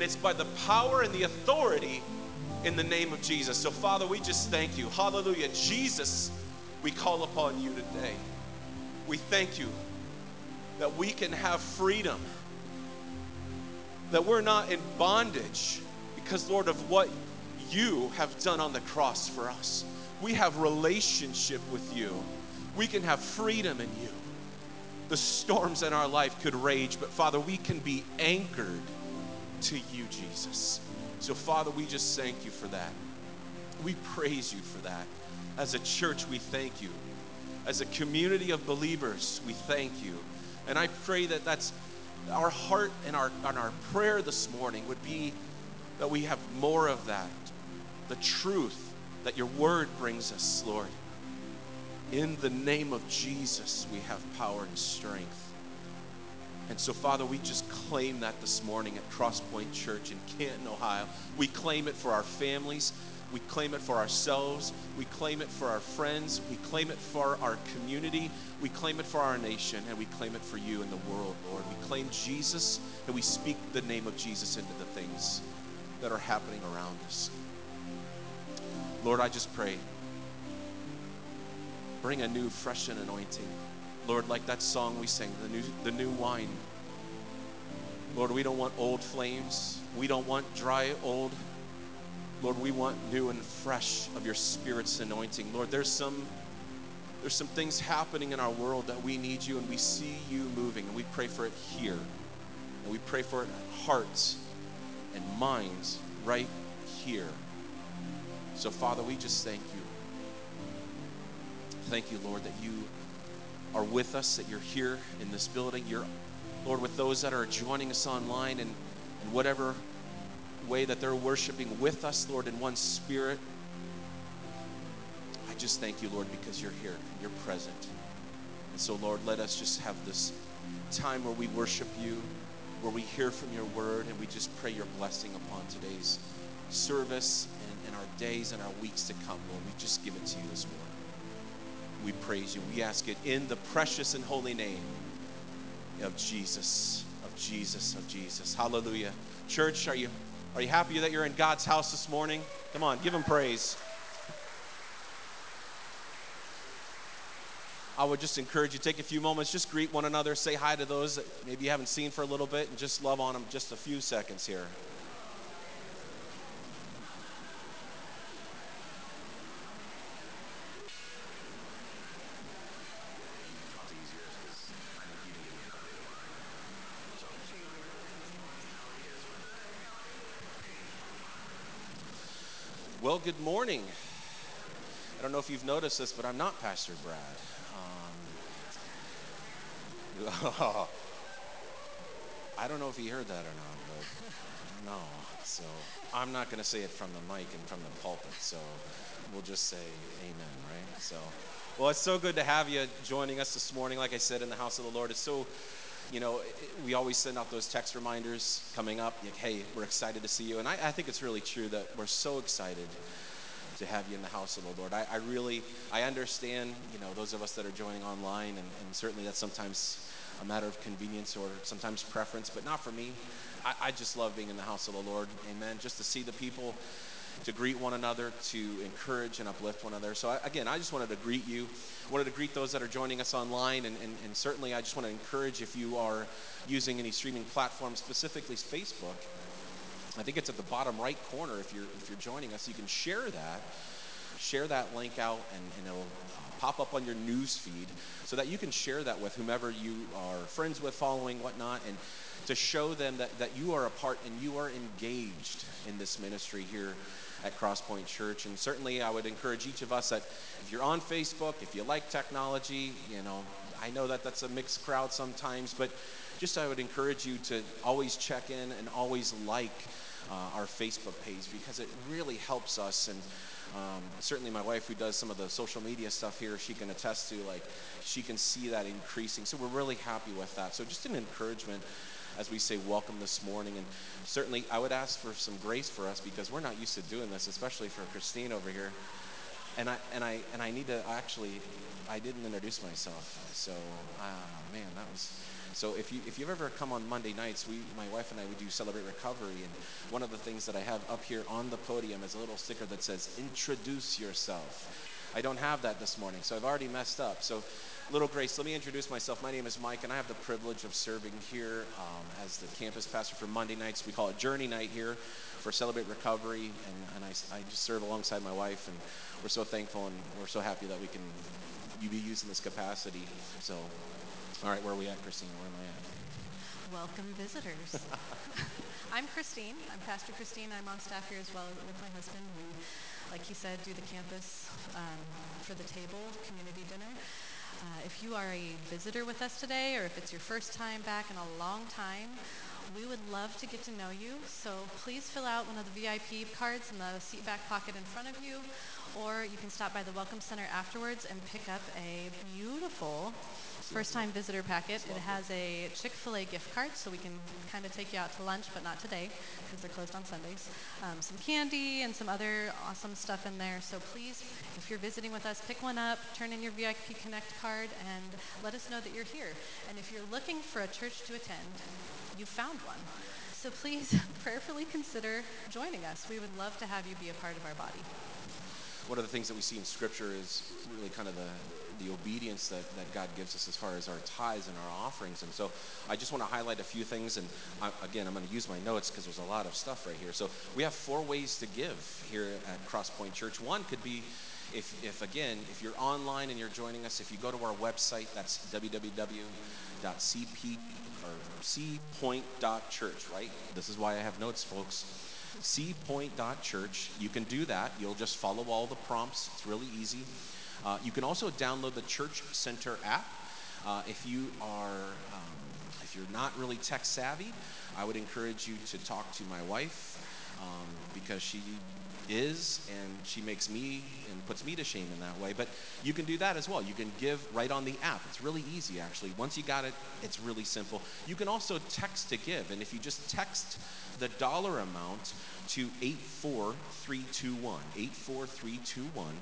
And it's by the power and the authority in the name of Jesus. So, Father, we just thank you. Hallelujah. Jesus, we call upon you today. We thank you that we can have freedom, that we're not in bondage because, Lord, of what you have done on the cross for us. We have relationship with you. We can have freedom in you. The storms in our life could rage, but Father, we can be anchored to you, Jesus. So, Father, we just thank you for that. We praise you for that. As a church, we thank you. As a community of believers, we thank you. And I pray that that's our heart and our, and our prayer this morning would be that we have more of that, the truth that your word brings us, Lord. In the name of Jesus, we have power and strength. And so, Father, we just claim that this morning at Crosspoint Church in Canton, Ohio. We claim it for our families. We claim it for ourselves. We claim it for our friends. We claim it for our community. We claim it for our nation. And we claim it for you and the world, Lord. We claim Jesus and we speak the name of Jesus into the things that are happening around us. Lord, I just pray bring a new, fresh and anointing. Lord, like that song we sang, the new, the new wine. Lord, we don't want old flames. We don't want dry, old. Lord, we want new and fresh of your Spirit's anointing. Lord, there's some there's some things happening in our world that we need you and we see you moving and we pray for it here. And we pray for it in hearts and minds right here. So, Father, we just thank you. Thank you, Lord, that you are with us, that you're here in this building. You're, Lord, with those that are joining us online and, and whatever way that they're worshiping with us, Lord, in one spirit. I just thank you, Lord, because you're here you're present. And so, Lord, let us just have this time where we worship you, where we hear from your word, and we just pray your blessing upon today's service and, and our days and our weeks to come, Lord. We just give it to you this morning. We praise you. We ask it in the precious and holy name of Jesus, of Jesus, of Jesus. Hallelujah. Church, are you are you happy that you're in God's house this morning? Come on, give him praise. I would just encourage you take a few moments, just greet one another, say hi to those that maybe you haven't seen for a little bit, and just love on them just a few seconds here. Good morning. I don't know if you've noticed this, but I'm not Pastor Brad. Um, I don't know if he heard that or not, but no. So I'm not going to say it from the mic and from the pulpit. So we'll just say amen, right? So, well, it's so good to have you joining us this morning. Like I said, in the house of the Lord, it's so you know, we always send out those text reminders coming up, like, hey, we're excited to see you. And I, I, think it's really true that we're so excited to have you in the house of the Lord. I, I really, I understand, you know, those of us that are joining online, and, and, certainly that's sometimes a matter of convenience or sometimes preference, but not for me. I, I just love being in the house of the Lord. Amen. Just to see the people to greet one another, to encourage and uplift one another. So, again, I just wanted to greet you. I wanted to greet those that are joining us online, and, and, and certainly I just want to encourage if you are using any streaming platform, specifically Facebook. I think it's at the bottom right corner. If you're if you're joining us, you can share that, share that link out, and, and it'll uh, pop up on your news feed so that you can share that with whomever you are friends with, following, whatnot, and to show them that, that you are a part and you are engaged in this ministry here at Crosspoint Church. And certainly, I would encourage each of us that if you're on Facebook, if you like technology, you know, I know that that's a mixed crowd sometimes, but just I would encourage you to always check in and always like uh, our Facebook page because it really helps us. And um, certainly, my wife, who does some of the social media stuff here, she can attest to like she can see that increasing. So we're really happy with that. So just an encouragement as we say welcome this morning. And certainly, I would ask for some grace for us because we're not used to doing this, especially for Christine over here. And I and I and I need to actually, I didn't introduce myself. So, uh, man, that was So if you if you've ever come on Monday nights, we my wife and I we do celebrate recovery, and one of the things that I have up here on the podium is a little sticker that says "Introduce yourself." I don't have that this morning, so I've already messed up. So, little Grace, let me introduce myself. My name is Mike, and I have the privilege of serving here um, as the campus pastor for Monday nights. We call it Journey Night here for Celebrate Recovery, and, and I, I just serve alongside my wife, and we're so thankful and we're so happy that we can you be used in this capacity. So, all right, where are we at, Christine? Where am I at? Welcome, visitors. I'm Christine. I'm Pastor Christine. I'm on staff here as well with my husband. We, like he said, do the campus um, for the table community dinner. Uh, if you are a visitor with us today, or if it's your first time back in a long time, we would love to get to know you. So please fill out one of the VIP cards in the seat back pocket in front of you, or you can stop by the Welcome Center afterwards and pick up a beautiful first time visitor packet. It has a Chick fil A gift card, so we can kind of take you out to lunch, but not today because they're closed on Sundays. Um, some candy and some other awesome stuff in there. So please, if you're visiting with us, pick one up, turn in your VIP Connect card, and let us know that you're here. And if you're looking for a church to attend, you found one. So please prayerfully consider joining us. We would love to have you be a part of our body. One of the things that we see in Scripture is really kind of the the obedience that, that God gives us as far as our tithes and our offerings. And so I just want to highlight a few things. And I, again, I'm going to use my notes because there's a lot of stuff right here. So we have four ways to give here at Crosspoint Church. One could be if, if again, if you're online and you're joining us, if you go to our website, that's www.cp or cpoint.church, right? This is why I have notes, folks. cpoint.church. You can do that. You'll just follow all the prompts. It's really easy. Uh, you can also download the Church Center app. Uh, if you are, um, if you're not really tech savvy, I would encourage you to talk to my wife um, because she is and she makes me and puts me to shame in that way. But you can do that as well. You can give right on the app. It's really easy actually. Once you got it it's really simple. You can also text to give and if you just text the dollar amount to 84321 84321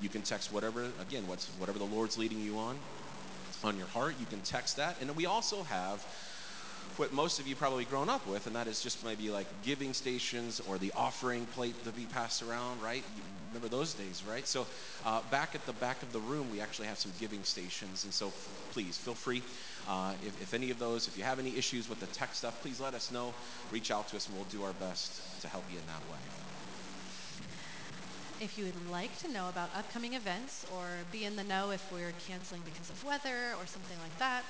you can text whatever, again, what's, whatever the Lord's leading you on, on your heart. You can text that. And we also have what most of you probably grown up with, and that is just maybe like giving stations or the offering plate to be passed around, right? You remember those days, right? So uh, back at the back of the room, we actually have some giving stations, and so please feel free. Uh, if, if any of those, if you have any issues with the tech stuff, please let us know. Reach out to us, and we'll do our best to help you in that way. If you would like to know about upcoming events or be in the know if we're canceling because of weather or something like that,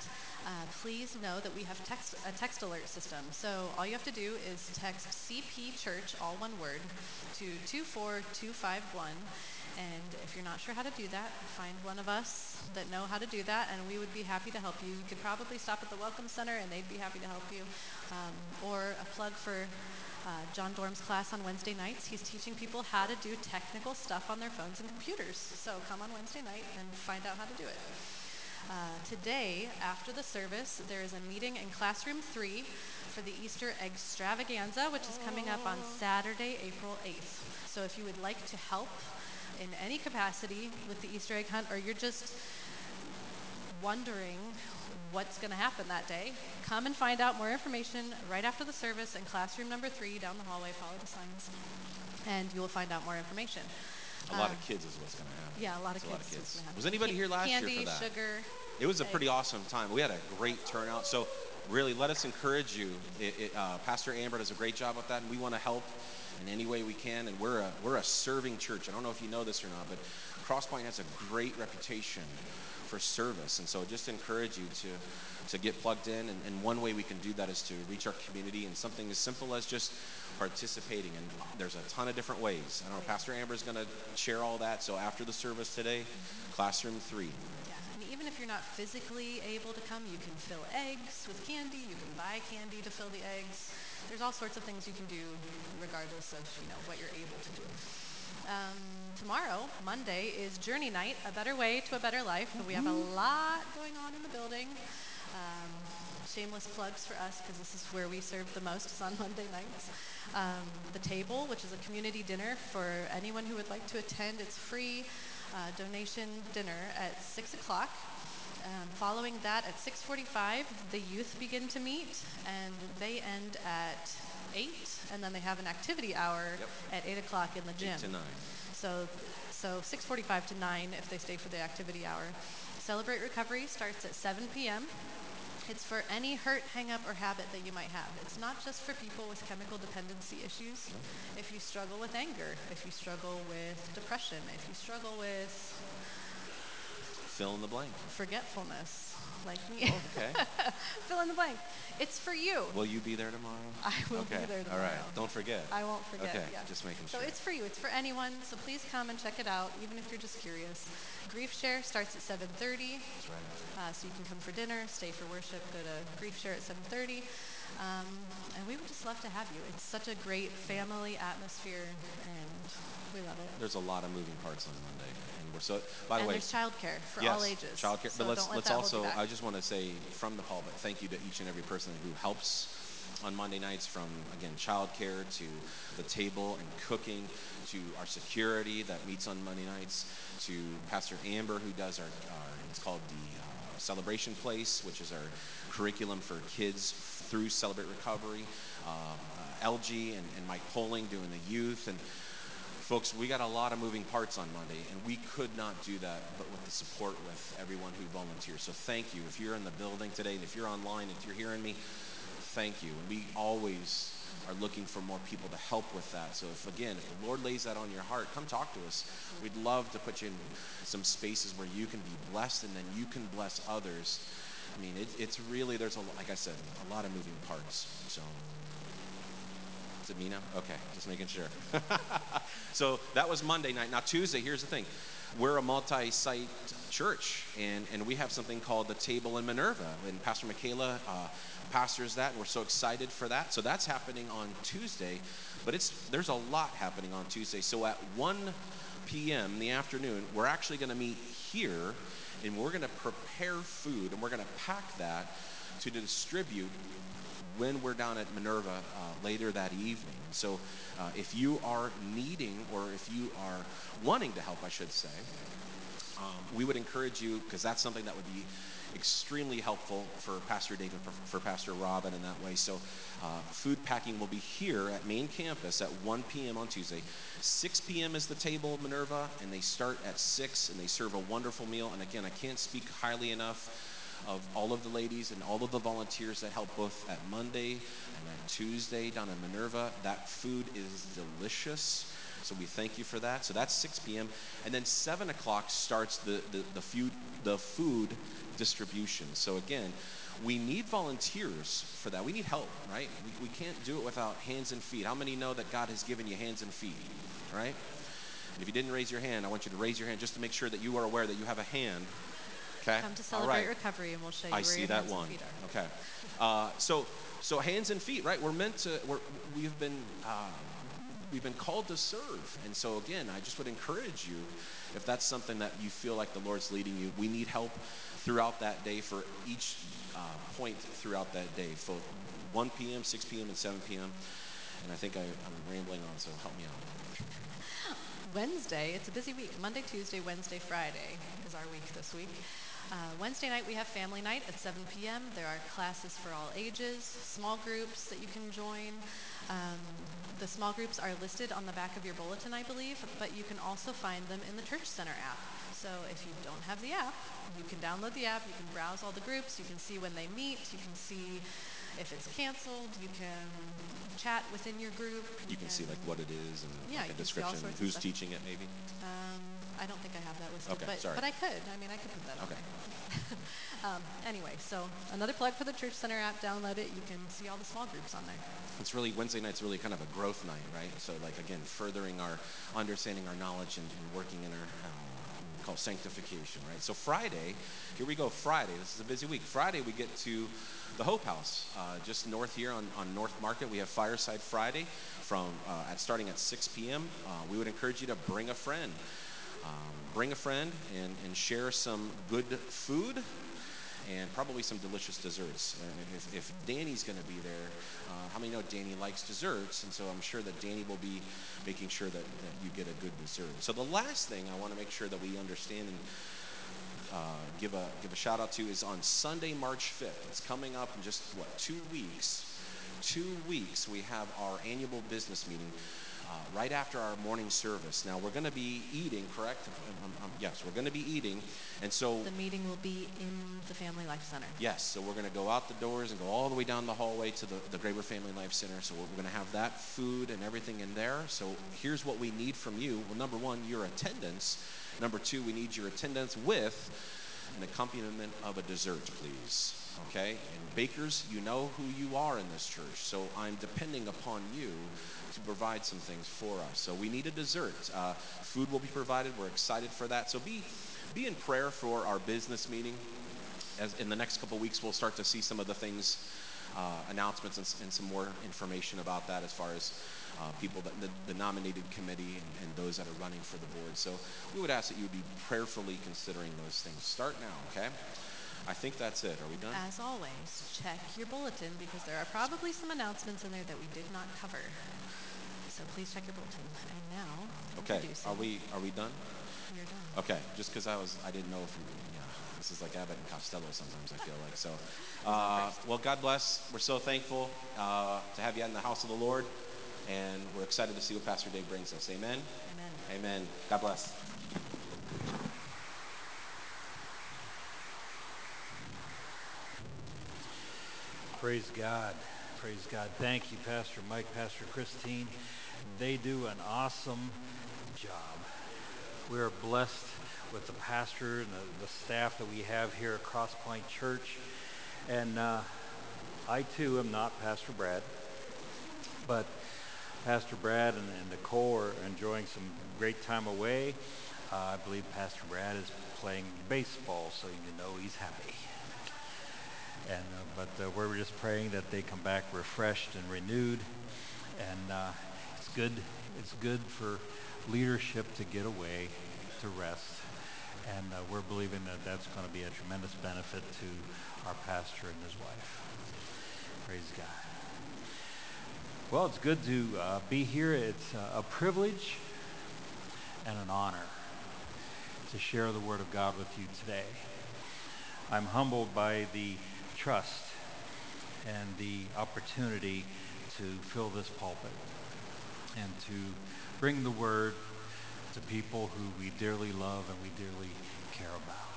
uh, please know that we have text, a text alert system. So all you have to do is text CP Church, all one word, to 24251. And if you're not sure how to do that, find one of us that know how to do that, and we would be happy to help you. You could probably stop at the Welcome Center, and they'd be happy to help you. Um, or a plug for uh, John Dorm's class on Wednesday nights. He's teaching people how to do technical stuff on their phones and computers. So come on Wednesday night and find out how to do it. Uh, today, after the service, there is a meeting in classroom three for the Easter extravaganza, which is coming up on Saturday, April 8th. So if you would like to help in any capacity with the Easter egg hunt, or you're just wondering what's going to happen that day, come and find out more information right after the service in classroom number three down the hallway. Follow the signs, and you will find out more information. A lot of um, kids is what's going to happen. Yeah, a lot of kids. A lot of kids. Was anybody here last Candy, year for that? sugar. It was a pretty awesome time. We had a great turnout. So really, let us encourage you. It, it, uh, Pastor Amber does a great job with that, and we want to help in any way we can. And we're a we're a serving church. I don't know if you know this or not, but Crosspoint has a great reputation for service. And so I just encourage you to, to get plugged in. And, and one way we can do that is to reach our community in something as simple as just participating. And there's a ton of different ways. I don't know, Pastor Amber is going to share all that. So after the service today, classroom three. Yeah, and even if you're not physically able to come, you can fill eggs with candy. You can buy candy to fill the eggs. There's all sorts of things you can do regardless of you know what you're able to do. Um, tomorrow, Monday, is Journey Night, A Better Way to a Better Life. We have a lot going on in the building. Um, shameless plugs for us because this is where we serve the most is on Monday nights. Um, the Table, which is a community dinner for anyone who would like to attend. It's free uh, donation dinner at 6 o'clock. Um, following that, at 6:45, the youth begin to meet, and they end at eight, and then they have an activity hour Yep. at eight o'clock in the gym. Eight to nine. So, so 6:45 to 9 if they stay for the activity hour. Celebrate Recovery starts at 7 p.m. It's for any hurt, hang up, or habit that you might have. It's not just for people with chemical dependency issues. If you struggle with anger, if you struggle with depression, if you struggle with Fill in the blank. forgetfulness, like me, Okay. fill in the blank. It's for you. Will you be there tomorrow? I will okay. be there tomorrow. right. Don't forget. I won't forget. Okay, yeah. just making sure. So it's for you. It's for anyone. So please come and check it out, even if you're just curious. Grief Share starts at 7:30, It's right uh, so you can come for dinner, stay for worship, go to Grief Share at 7:30, um, and we would just love to have you. It's such a great family atmosphere, and we love it. There's a lot of moving parts on Monday, and we're so. By the and way, there's childcare for yes, all ages. Childcare, So but let's let let's that hold you also. I just want to say from the pulpit, thank you to each and every person who helps on Monday nights, from again childcare to the table and cooking, to our security that meets on Monday nights, to Pastor Amber who does our, our it's called the uh, celebration place, which is our curriculum for kids through Celebrate Recovery. Uh, uh, LG and, and Mike Poling doing the youth and Folks, we got a lot of moving parts on Monday, and we could not do that but with the support with everyone who volunteers. So thank you. If you're in the building today, and if you're online, if you're hearing me, thank you. And we always are looking for more people to help with that. So if again, if the Lord lays that on your heart, come talk to us. We'd love to put you in some spaces where you can be blessed, and then you can bless others. I mean, it, it's really there's a like I said, a lot of moving parts. So. Is it me now? Okay, just making sure. so that was Monday night. Now, Tuesday, here's the thing we're a multi site church, and, and we have something called the Table in Minerva. And Pastor Michaela uh, pastors that, and we're so excited for that. So that's happening on Tuesday, but it's there's a lot happening on Tuesday. So at 1 p.m. in the afternoon, we're actually going to meet here, and we're going to prepare food, and we're going to pack that to distribute when we're down at Minerva uh, later that evening. So uh, if you are needing or if you are wanting to help, I should say, um, we would encourage you because that's something that would be extremely helpful for Pastor David, for, for Pastor Robin in that way. So, uh, food packing will be here at main campus at 1 p.m. on Tuesday. 6 p.m. is the table Minerva, and they start at 6 and they serve a wonderful meal. And again, I can't speak highly enough of all of the ladies and all of the volunteers that help both at Monday and at Tuesday down in Minerva. That food is delicious. So we thank you for that. So that's 6 p.m. And then 7 o'clock starts the, the, the, food, the food distribution. So again, we need volunteers for that. We need help, right? We, we can't do it without hands and feet. How many know that God has given you hands and feet, right? And if you didn't raise your hand, I want you to raise your hand just to make sure that you are aware that you have a hand. Okay? Come to celebrate right. recovery, and we'll show you I where see your that hands one. and feet are. Okay. Uh, so, so hands and feet, right? We're meant to. We're, we've been. Uh, we've been called to serve, and so again, I just would encourage you, if that's something that you feel like the Lord's leading you, we need help throughout that day for each uh, point throughout that day, for 1 p.m., 6 p.m., and 7 p.m. And I think I, I'm rambling on, so help me out. Wednesday, it's a busy week. Monday, Tuesday, Wednesday, Friday is our week this week. Uh, Wednesday night, we have family night at 7 p.m. There are classes for all ages, small groups that you can join. Um, the small groups are listed on the back of your bulletin, I believe, but you can also find them in the Church Center app. So if you don't have the app, you can download the app, you can browse all the groups, you can see when they meet, you can see if it's canceled, you can chat within your group. You can see like what it is and Yeah, like a you can description, who's teaching it, maybe. Um, I don't think I have that listed, Okay, but, sorry. but I could. I mean, I could put that Okay. on there. um, anyway, so another plug for the Church Center app. Download it. You can see all the small groups on there. It's really Wednesday night's really kind of a growth night, right? So like again, furthering our understanding, our knowledge, and, and working in our uh, called sanctification, right? So Friday, here we go. Friday. This is a busy week. Friday we get to the Hope House, uh, just north here on, on North Market. We have Fireside Friday from uh, at starting at 6 p.m. Uh, we would encourage you to bring a friend. Um, bring a friend and, and share some good food and probably some delicious desserts. Uh, if, if Danny's going to be there, uh, how many know Danny likes desserts? And so I'm sure that Danny will be making sure that, that you get a good dessert. So the last thing I want to make sure that we understand and uh, give a give a shout out to is on Sunday, March 5th. It's coming up in just what two weeks. Two weeks we have our annual business meeting. Uh, right after our morning service. Now we're going to be eating, correct? Um, um, yes, we're going to be eating, and so The meeting will be in the Family Life Center. Yes, so we're going to go out the doors and go all the way down the hallway to the, the Graber Family Life Center. So we're, we're going to have that food and everything in there. So here's what we need from you. Well, number one, your attendance. Number two, we need your attendance with an accompaniment of a dessert, please. Okay? And bakers, you know who you are in this church. So I'm depending upon you to provide some things for us. So we need a dessert. Uh, food will be provided. We're excited for that. So be be in prayer for our business meeting as in the next couple weeks we'll start to see some of the things uh, announcements and, and, some more information about that as far as uh, people that the, the nominated committee and, and, those that are running for the board so we would ask that you would be prayerfully considering those things start now okay i think that's it. Are we done? As always, check your bulletin because there are probably some announcements in there that we did not cover. So please check your bulletin. And now, okay. are we are we done? We're done. okay. Just because i was i didn't know if you. yeah this is like abbott and costello sometimes i feel like. So uh, well god bless. We're so thankful uh, to have you in the house of the lord. And we're excited to see what pastor dave brings us. Amen? Amen. amen. God bless Praise God. Praise God. Thank you, Pastor Mike, Pastor Christine. They do an awesome job. We are blessed with the pastor and the, the staff that we have here at Cross Point Church. And uh, I too am not Pastor Brad, but Pastor Brad and, and Nicole are enjoying some great time away. Uh, I believe Pastor Brad is playing baseball, so you know he's happy. And uh, but uh, we're just praying that they come back refreshed and renewed. And uh, it's good. It's good for leadership to get away, to rest. And we're believing that that's going to be a tremendous benefit to our pastor and his wife. Praise God. Well, it's good to uh, be here. It's uh, a privilege and an honor to share the Word of God with you today. I'm humbled by the trust and the opportunity to fill this pulpit and to bring the Word to people who we dearly love and we dearly care about.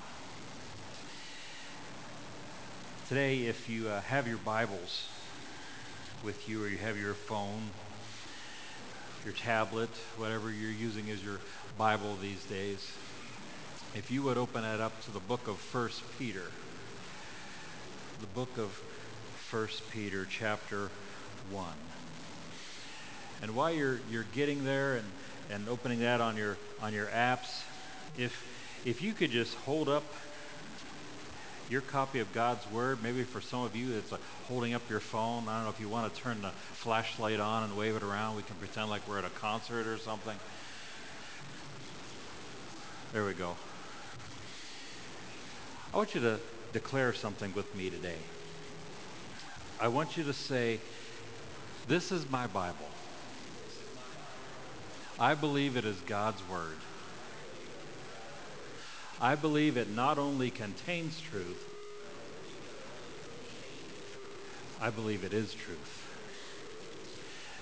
Today, if you uh, have your Bibles with you or you have your phone, your tablet, whatever you're using as your Bible these days, if you would open that up to the book of First Peter, the book of First Peter, chapter 1. And while you're, you're getting there and, and opening that on your, on your apps, if, if you could just hold up your copy of God's Word, maybe for some of you it's like uh, holding up your phone. I don't know if you want to turn the flashlight on and wave it around. We can pretend like we're at a concert or something. There we go. I want you to declare something with me today. I want you to say, This is my Bible. I believe it is God's Word. I believe it not only contains truth, I believe it is truth.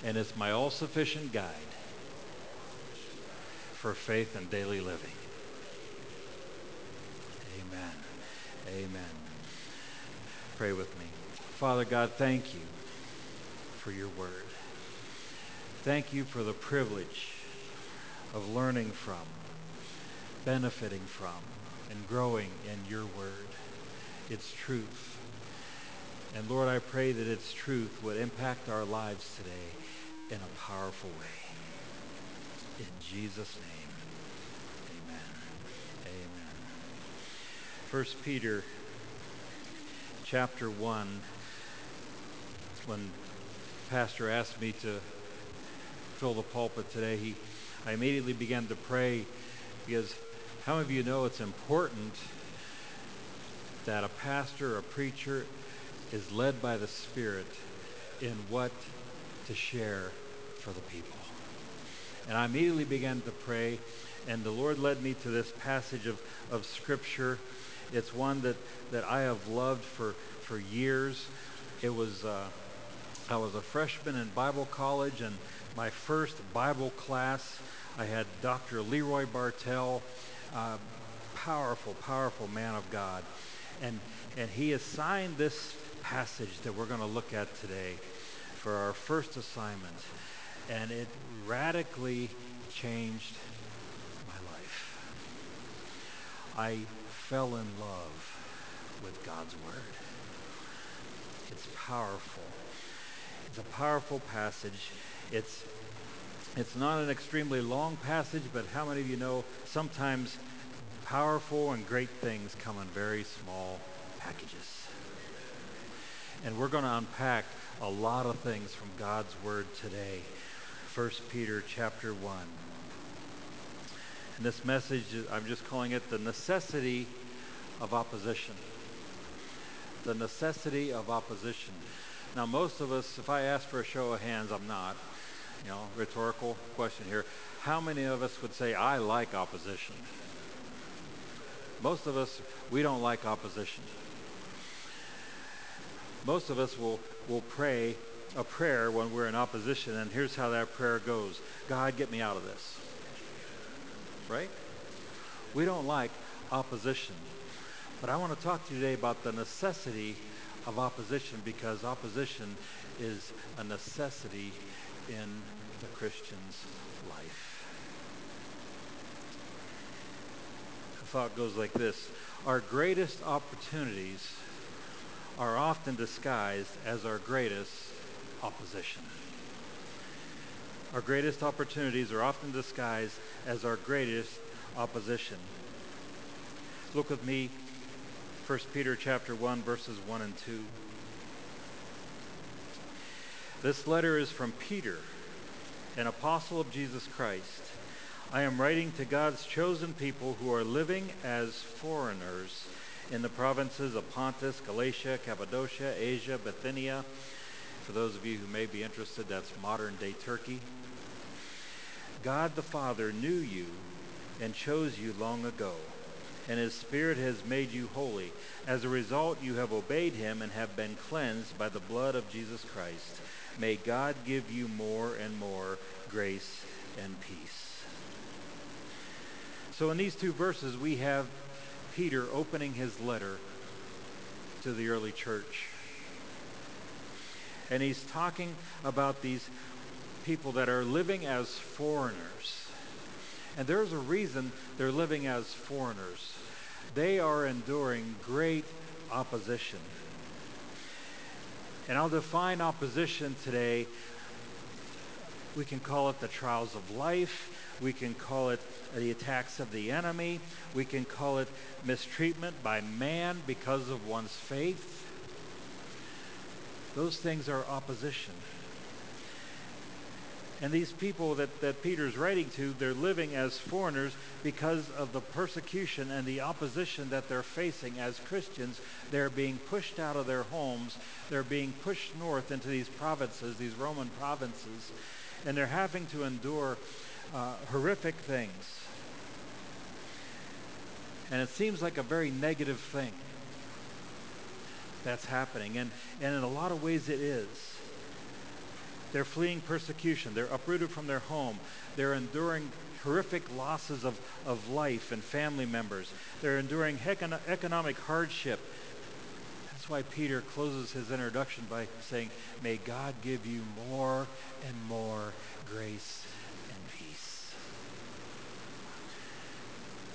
And it's my all sufficient guide for faith and daily living. Amen. Amen. Pray with me. Father God, thank you for your word. Thank you for the privilege of learning from, benefiting from, and growing in your word. It's truth. And Lord, I pray that its truth would impact our lives today in a powerful way. In Jesus' name, 1 Peter chapter 1, when Pastor asked me to fill the pulpit today, he, I immediately began to pray because how many of you know it's important that a pastor, a preacher, is led by the Spirit in what to share for the people? And I immediately began to pray, and the Lord led me to this passage of, of Scripture it's one that, that I have loved for, for years. It was, uh, I was a freshman in Bible college, and my first Bible class, I had Dr. Leroy Bartell, uh, powerful, powerful man of God. And, and he assigned this passage that we're going to look at today for our first assignment. And it radically changed my life. I fell in love with God's Word. It's powerful. It's a powerful passage. It's, it's not an extremely long passage, but how many of you know sometimes powerful and great things come in very small packages? And we're going to unpack a lot of things from God's Word today. 1 Peter chapter 1. And this message, I'm just calling it the necessity of opposition. The necessity of opposition. Now, most of us, if I ask for a show of hands, I'm not. You know, rhetorical question here. How many of us would say, I like opposition? Most of us, we don't like opposition. Most of us will, will pray a prayer when we're in opposition, and here's how that prayer goes God, get me out of this. Right? We don't like opposition. But I want to talk to you today about the necessity of opposition because opposition is a necessity in the Christian's life. The thought goes like this Our greatest opportunities are often disguised as our greatest opposition. Our greatest opportunities are often disguised as our greatest opposition. Look with me 1 Peter chapter 1 verses 1 and 2. This letter is from Peter, an apostle of Jesus Christ. I am writing to God's chosen people who are living as foreigners in the provinces of Pontus, Galatia, Cappadocia, Asia, Bithynia. For those of you who may be interested, that's modern day Turkey. God the Father knew you and chose you long ago, and his Spirit has made you holy. As a result, you have obeyed him and have been cleansed by the blood of Jesus Christ. May God give you more and more grace and peace. So, in these two verses, we have Peter opening his letter to the early church. And he's talking about these people that are living as foreigners. And there's a reason they're living as foreigners. They are enduring great opposition. And I'll define opposition today. We can call it the trials of life. We can call it the attacks of the enemy. We can call it mistreatment by man because of one's faith. Those things are opposition. And these people that, that Peter's writing to, they're living as foreigners because of the persecution and the opposition that they're facing as Christians. They're being pushed out of their homes. They're being pushed north into these provinces, these Roman provinces, and they're having to endure uh, horrific things. And it seems like a very negative thing that's happening. And, and in a lot of ways, it is. They're fleeing persecution. They're uprooted from their home. They're enduring horrific losses of, of life and family members. They're enduring econ- economic hardship. That's why Peter closes his introduction by saying, May God give you more and more grace and peace.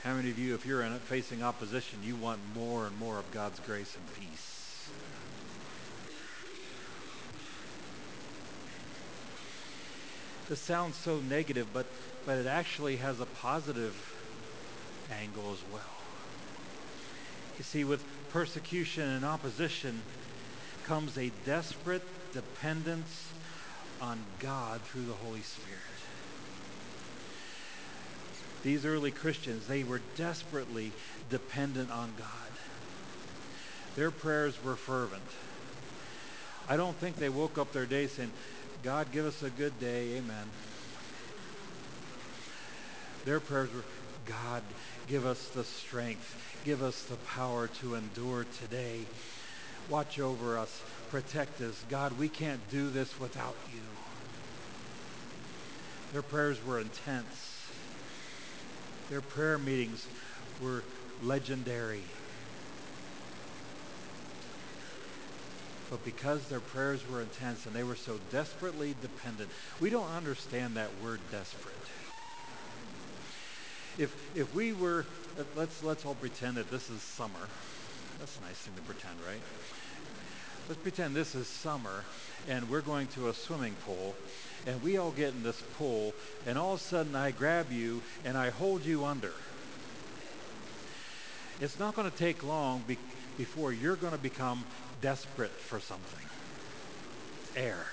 How many of you, if you're in, facing opposition, you want more and more of God's grace and peace? This sounds so negative, but, but it actually has a positive angle as well. You see, with persecution and opposition comes a desperate dependence on God through the Holy Spirit. These early Christians, they were desperately dependent on God. Their prayers were fervent. I don't think they woke up their day saying, God, give us a good day, amen. Their prayers were, God, give us the strength, give us the power to endure today. Watch over us, protect us. God, we can't do this without you. Their prayers were intense. Their prayer meetings were legendary. But because their prayers were intense and they were so desperately dependent, we don't understand that word desperate. If, if we were, let's, let's all pretend that this is summer. That's a nice thing to pretend, right? Let's pretend this is summer and we're going to a swimming pool and we all get in this pool and all of a sudden I grab you and I hold you under. It's not going to take long be- before you're going to become desperate for something. Air.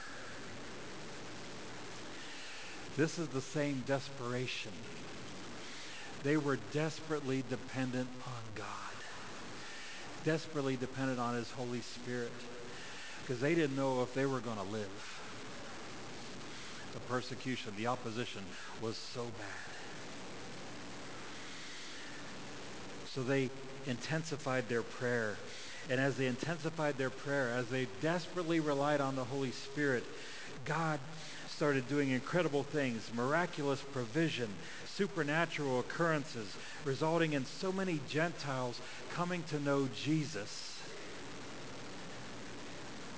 This is the same desperation. They were desperately dependent on God, desperately dependent on His Holy Spirit, because they didn't know if they were going to live. The persecution, the opposition was so bad. So they intensified their prayer and as they intensified their prayer, as they desperately relied on the Holy Spirit, God started doing incredible things, miraculous provision, supernatural occurrences, resulting in so many Gentiles coming to know Jesus.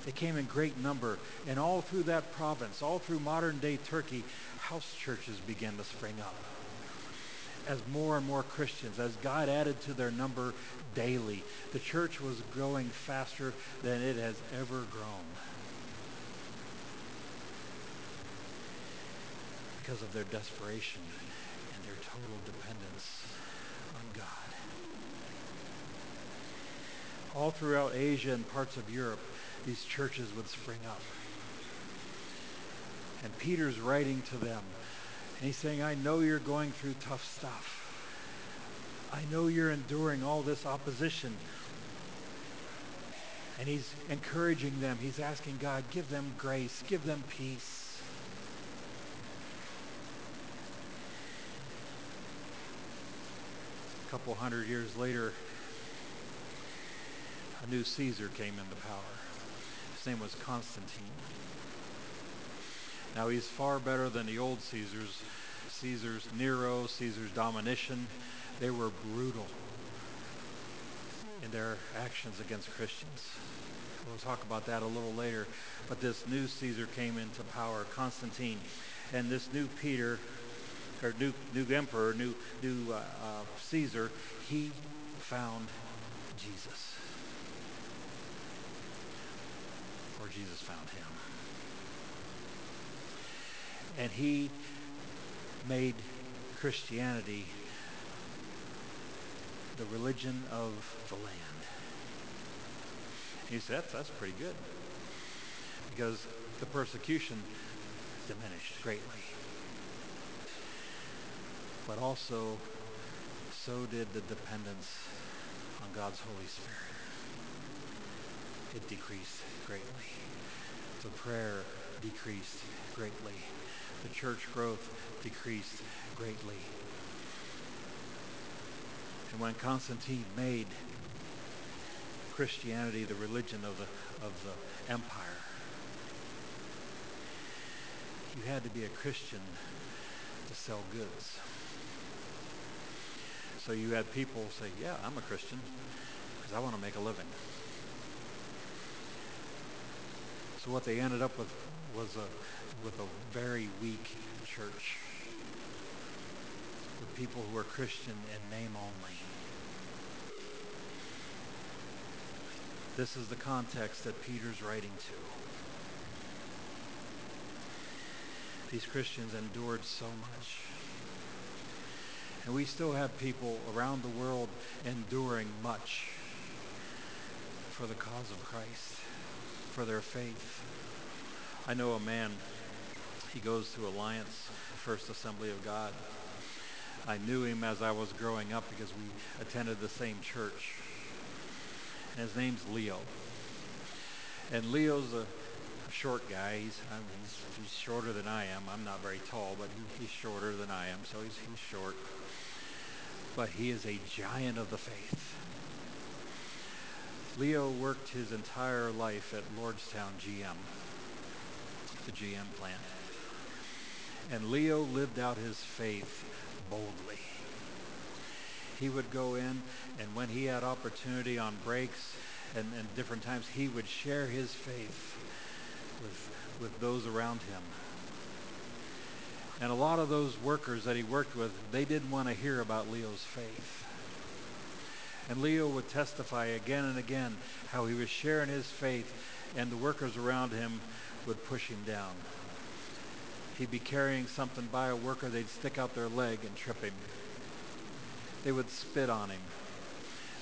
They came in great number, and all through that province, all through modern day Turkey, house churches began to spring up as more and more Christians, as God added to their number daily. The church was growing faster than it has ever grown. Because of their desperation and their total dependence on God. All throughout Asia and parts of Europe, these churches would spring up. And Peter's writing to them and he's saying, I know you're going through tough stuff. I know you're enduring all this opposition. And he's encouraging them. He's asking God, give them grace, give them peace. A couple hundred years later, a new Caesar came into power. His name was Constantine. Now he's far better than the old Caesars. Caesar's Nero, Caesar's Domitian, they were brutal in their actions against Christians. We'll talk about that a little later. But this new Caesar came into power, Constantine, and this new Peter, or new new emperor, new new uh, uh, Caesar, he found Jesus, or Jesus found him and he made Christianity the religion of the land. He said, that's, that's pretty good. Because the persecution diminished greatly. But also, so did the dependence on God's Holy Spirit. It decreased greatly. The prayer decreased greatly the church growth decreased greatly. And when Constantine made Christianity the religion of the, of the empire, you had to be a Christian to sell goods. So you had people say, yeah, I'm a Christian because I want to make a living. So what they ended up with was a with a very weak church, with people who were Christian in name only. This is the context that Peter's writing to. These Christians endured so much. And we still have people around the world enduring much for the cause of Christ, for their faith. I know a man he goes to Alliance First Assembly of God. I knew him as I was growing up because we attended the same church. And his name's Leo. And Leo's a short guy. He's, I mean, he's, shorter than I am. I'm not very tall, but he, he's shorter than I am, so he's, he's short. But he is a giant of the faith. Leo worked his entire life at Lordstown GM, the GM plant. And Leo lived out his faith boldly. He would go in, and when he had opportunity on breaks and, and different times, he would share his faith with, with those around him. And a lot of those workers that he worked with, they didn't want to hear about Leo's faith. And Leo would testify again and again how he was sharing his faith, and the workers around him would push him down. He'd be carrying something by a worker, they'd stick out their leg and trip him. They would spit on him.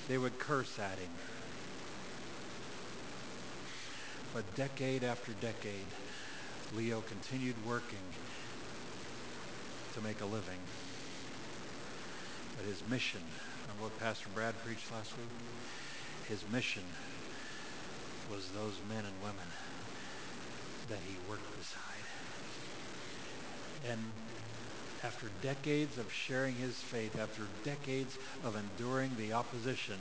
They would curse at him. But decade after decade, Leo continued working to make a living. But his mission, and what Pastor Brad preached last week, his mission was those men and women that he worked beside. And after decades of sharing his faith, after decades of enduring the opposition,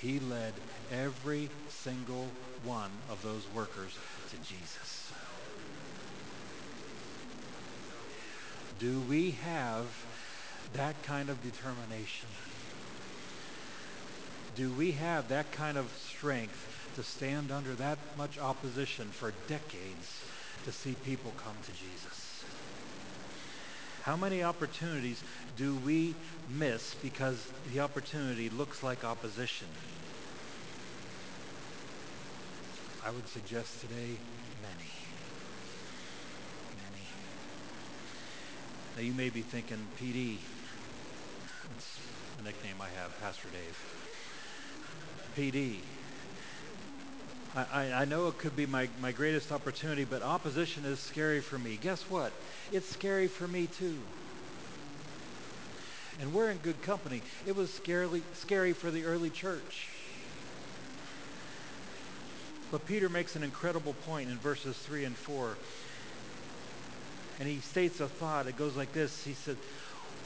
he led every single one of those workers to Jesus. Do we have that kind of determination? Do we have that kind of strength to stand under that much opposition for decades to see people come to Jesus? How many opportunities do we miss because the opportunity looks like opposition? I would suggest today, many. Many. Now you may be thinking, PD, that's a nickname I have, Pastor Dave. PD, I, I, know it could be my, my greatest opportunity, but opposition is scary for me. Guess what? It's scary for me too. And we're in good company. It was scary, scary for the early church. But Peter makes an incredible point in verses 3 and 4. And he states a thought. It goes like this He said,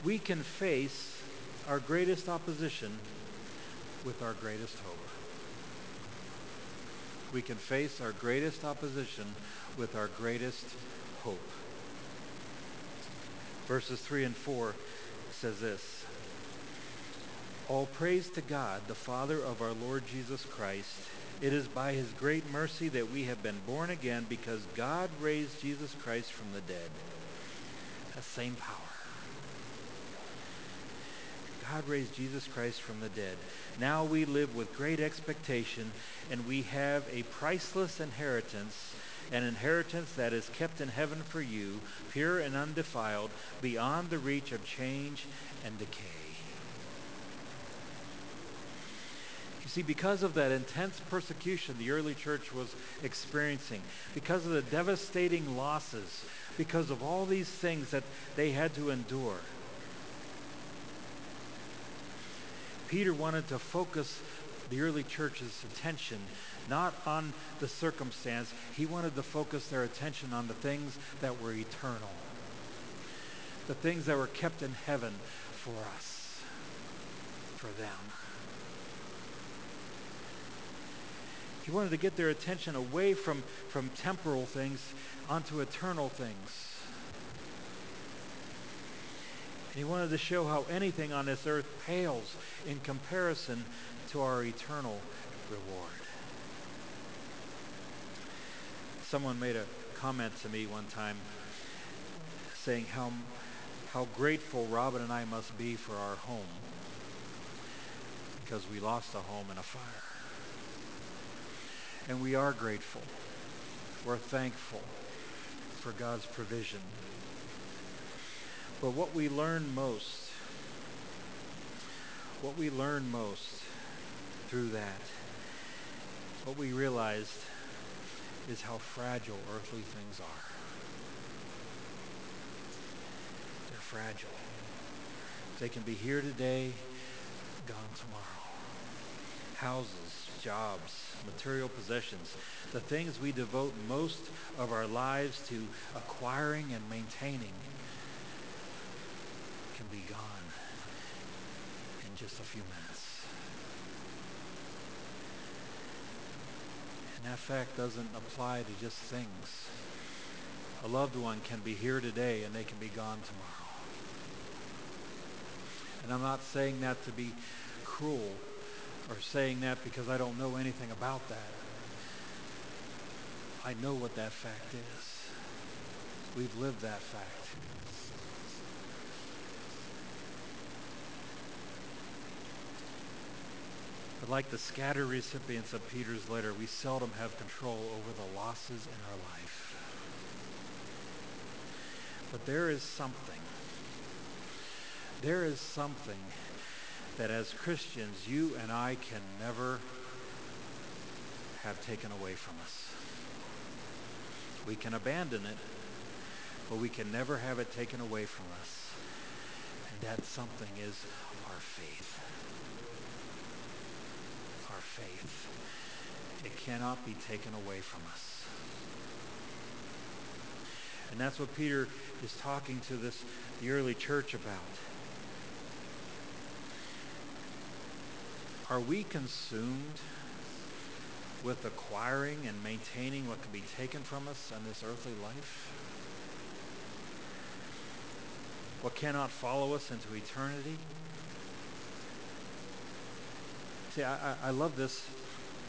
We can face our greatest opposition with our greatest hope. We can face our greatest opposition with our greatest hope. Verses 3 and 4 says this All praise to God, the Father of our Lord Jesus Christ. It is by his great mercy that we have been born again because God raised Jesus Christ from the dead. That same power. God raised Jesus Christ from the dead. Now we live with great expectation, and we have a priceless inheritance, an inheritance that is kept in heaven for you, pure and undefiled, beyond the reach of change and decay. You see, because of that intense persecution the early church was experiencing, because of the devastating losses, because of all these things that they had to endure, Peter wanted to focus the early church's attention not on the circumstance, he wanted to focus their attention on the things that were eternal, the things that were kept in heaven for us, for them. He wanted to get their attention away from, from temporal things onto eternal things. And he wanted to show how anything on this earth pales in comparison to our eternal reward. Someone made a comment to me one time saying how, how grateful Robin and I must be for our home because we lost a home in a fire. And we are grateful. We're thankful for God's provision but what we learn most, what we learn most through that, what we realized is how fragile earthly things are. They're fragile. They can be here today, gone tomorrow. houses, jobs, material possessions, the things we devote most of our lives to acquiring and maintaining can be gone in just a few minutes. And that fact doesn't apply to just things. A loved one can be here today and they can be gone tomorrow. And I'm not saying that to be cruel or saying that because I don't know anything about that. I know what that fact is. We've lived that fact. But like the scattered recipients of Peter's letter, we seldom have control over the losses in our life. But there is something. There is something that as Christians, you and I can never have taken away from us. We can abandon it, but we can never have it taken away from us. And that something is our faith. Faith. It cannot be taken away from us. And that's what Peter is talking to this the early church about. Are we consumed with acquiring and maintaining what can be taken from us in this earthly life? What cannot follow us into eternity? See, I, I love this,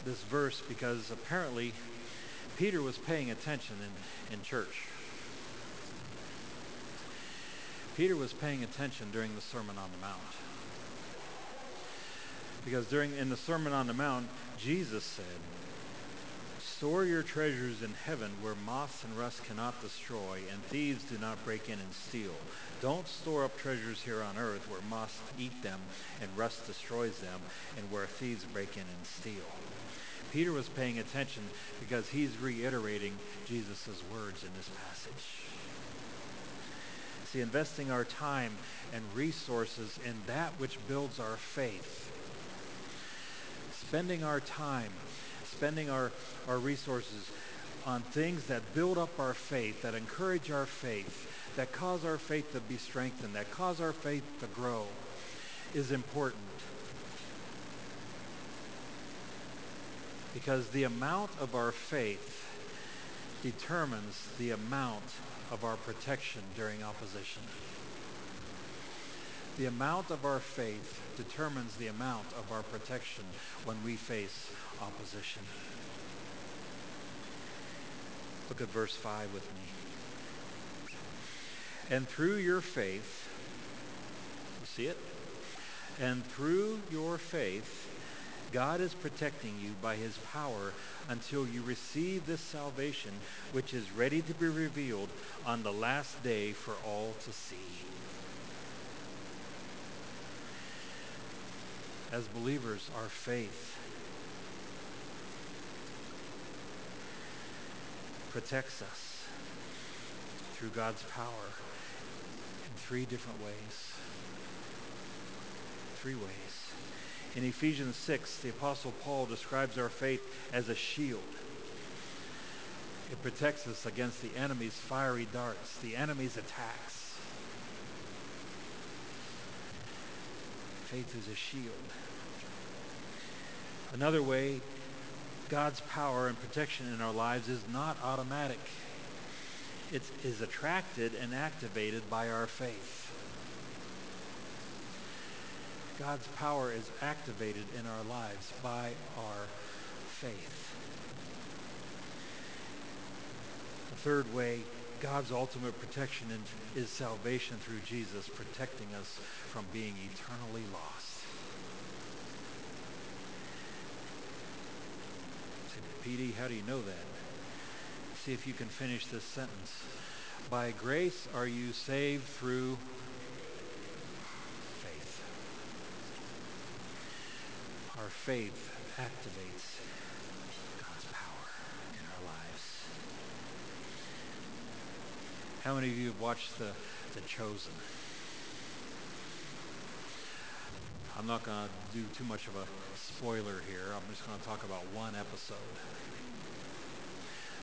this verse because apparently Peter was paying attention in, in church. Peter was paying attention during the Sermon on the Mount. Because during in the Sermon on the Mount, Jesus said, Store your treasures in heaven where moths and rust cannot destroy and thieves do not break in and steal. Don't store up treasures here on earth where moths eat them and rust destroys them and where thieves break in and steal. Peter was paying attention because he's reiterating Jesus' words in this passage. See, investing our time and resources in that which builds our faith spending our time, spending our, our resources on things that build up our faith, that encourage our faith, that cause our faith to be strengthened, that cause our faith to grow, is important. Because the amount of our faith determines the amount of our protection during opposition. The amount of our faith determines the amount of our protection when we face opposition. Look at verse 5 with me. And through your faith, you see it? And through your faith, God is protecting you by his power until you receive this salvation, which is ready to be revealed on the last day for all to see. As believers, our faith protects us through God's power in three different ways. Three ways. In Ephesians 6, the Apostle Paul describes our faith as a shield. It protects us against the enemy's fiery darts, the enemy's attacks. Faith is a shield. Another way, God's power and protection in our lives is not automatic. It is attracted and activated by our faith. God's power is activated in our lives by our faith. The third way, God's ultimate protection is salvation through Jesus, protecting us from being eternally lost. PD, how do you know that? See if you can finish this sentence. By grace are you saved through faith. Our faith activates How many of you have watched The, the Chosen? I'm not going to do too much of a spoiler here. I'm just going to talk about one episode.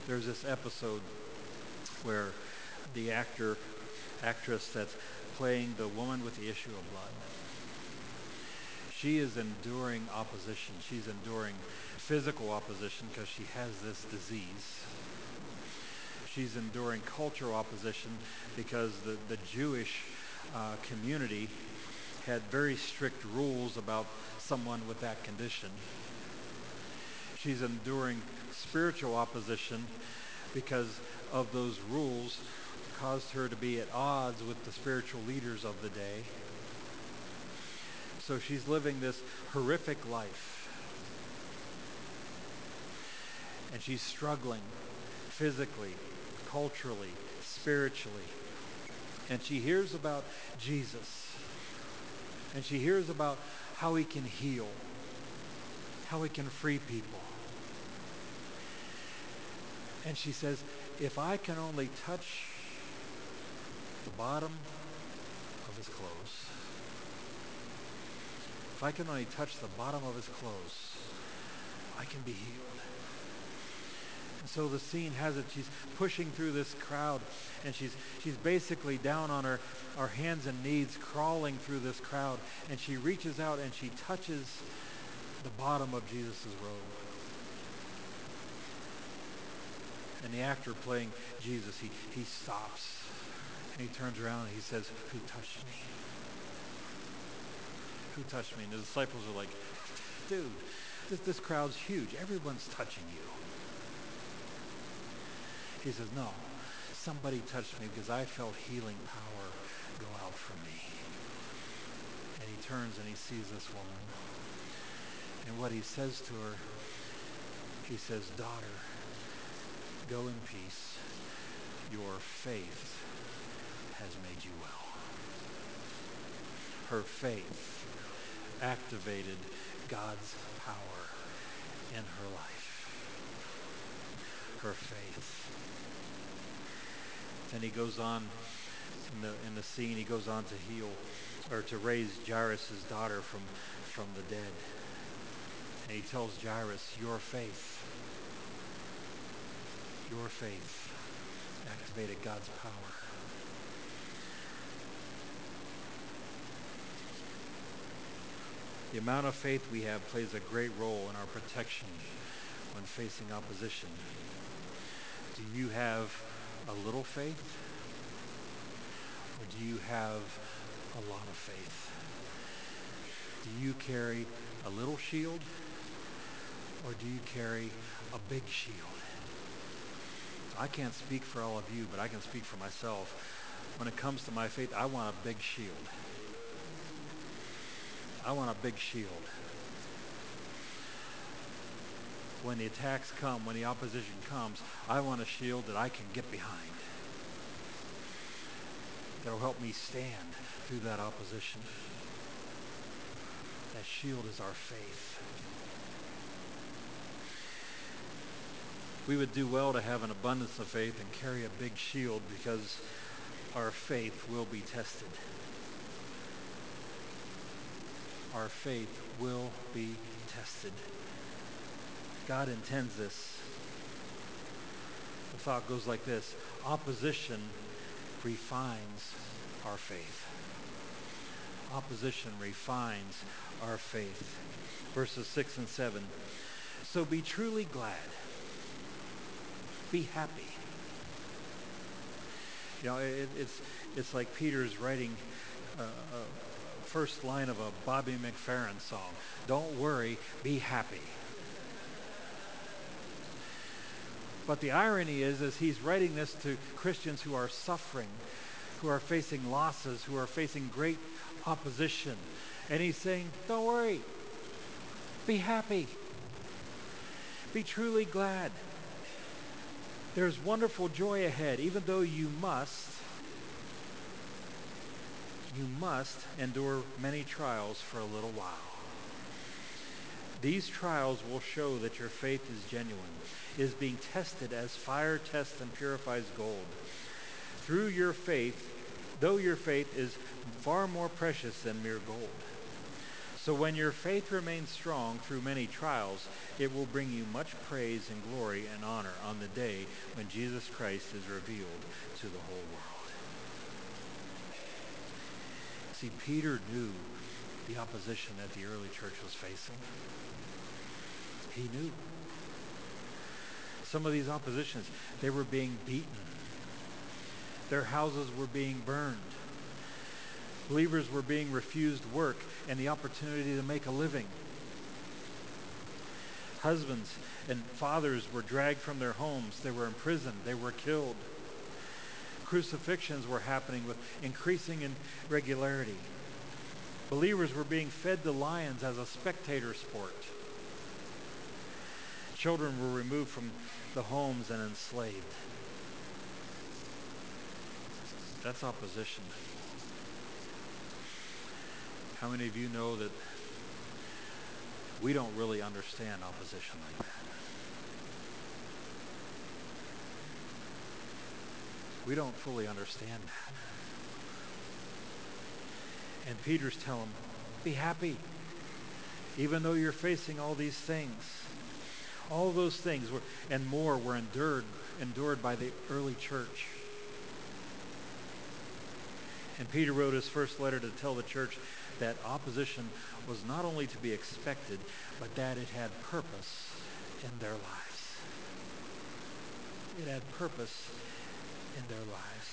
There's this episode where the actor, actress that's playing the woman with the issue of blood, she is enduring opposition. She's enduring physical opposition because she has this disease. She's enduring cultural opposition because the, the Jewish uh, community had very strict rules about someone with that condition. She's enduring spiritual opposition because of those rules caused her to be at odds with the spiritual leaders of the day. So she's living this horrific life. And she's struggling physically, culturally, spiritually. And she hears about Jesus. And she hears about how he can heal, how he can free people. And she says, if I can only touch the bottom of his clothes, if I can only touch the bottom of his clothes, I can be healed. And so the scene has it. She's pushing through this crowd, and she's, she's basically down on her, her hands and knees, crawling through this crowd. And she reaches out and she touches the bottom of Jesus' robe. And the actor playing Jesus, he, he stops and he turns around and he says, Who touched me? Who touched me? And the disciples are like, Dude, this, this crowd's huge. Everyone's touching you. He says, No, somebody touched me because I felt healing power go out from me. And he turns and he sees this woman. And what he says to her, he says, Daughter, go in peace. Your faith has made you well. Her faith activated God's power in her life. Her faith. Then he goes on in the, in the scene, he goes on to heal or to raise Jairus' daughter from, from the dead. And he tells Jairus, Your faith, your faith activated God's power. The amount of faith we have plays a great role in our protection when facing opposition. Do you have a little faith? Or do you have a lot of faith? Do you carry a little shield? Or do you carry a big shield? I can't speak for all of you, but I can speak for myself. When it comes to my faith, I want a big shield. I want a big shield. When the attacks come, when the opposition comes, I want a shield that I can get behind. That'll help me stand through that opposition. That shield is our faith. We would do well to have an abundance of faith and carry a big shield because our faith will be tested. Our faith will be tested. God intends this. The thought goes like this opposition refines our faith. Opposition refines our faith. Verses 6 and 7. So be truly glad. Be happy. You know, it, it's, it's like Peter's writing uh, a first line of a Bobby McFerrin song. Don't worry, be happy. But the irony is, is he's writing this to Christians who are suffering, who are facing losses, who are facing great opposition. And he's saying, don't worry. Be happy. Be truly glad. There's wonderful joy ahead, even though you must, you must endure many trials for a little while. These trials will show that your faith is genuine, is being tested as fire tests and purifies gold. Through your faith, though your faith is far more precious than mere gold. So when your faith remains strong through many trials, it will bring you much praise and glory and honor on the day when Jesus Christ is revealed to the whole world. See, Peter knew the opposition that the early church was facing. He knew. Some of these oppositions, they were being beaten. Their houses were being burned. Believers were being refused work and the opportunity to make a living. Husbands and fathers were dragged from their homes. They were imprisoned. They were killed. Crucifixions were happening with increasing in regularity. Believers were being fed to lions as a spectator sport. Children were removed from the homes and enslaved. That's opposition. How many of you know that we don't really understand opposition like that? We don't fully understand that. And Peter's telling them, be happy, even though you're facing all these things. All those things were, and more were endured, endured by the early church. And Peter wrote his first letter to tell the church that opposition was not only to be expected, but that it had purpose in their lives. It had purpose in their lives.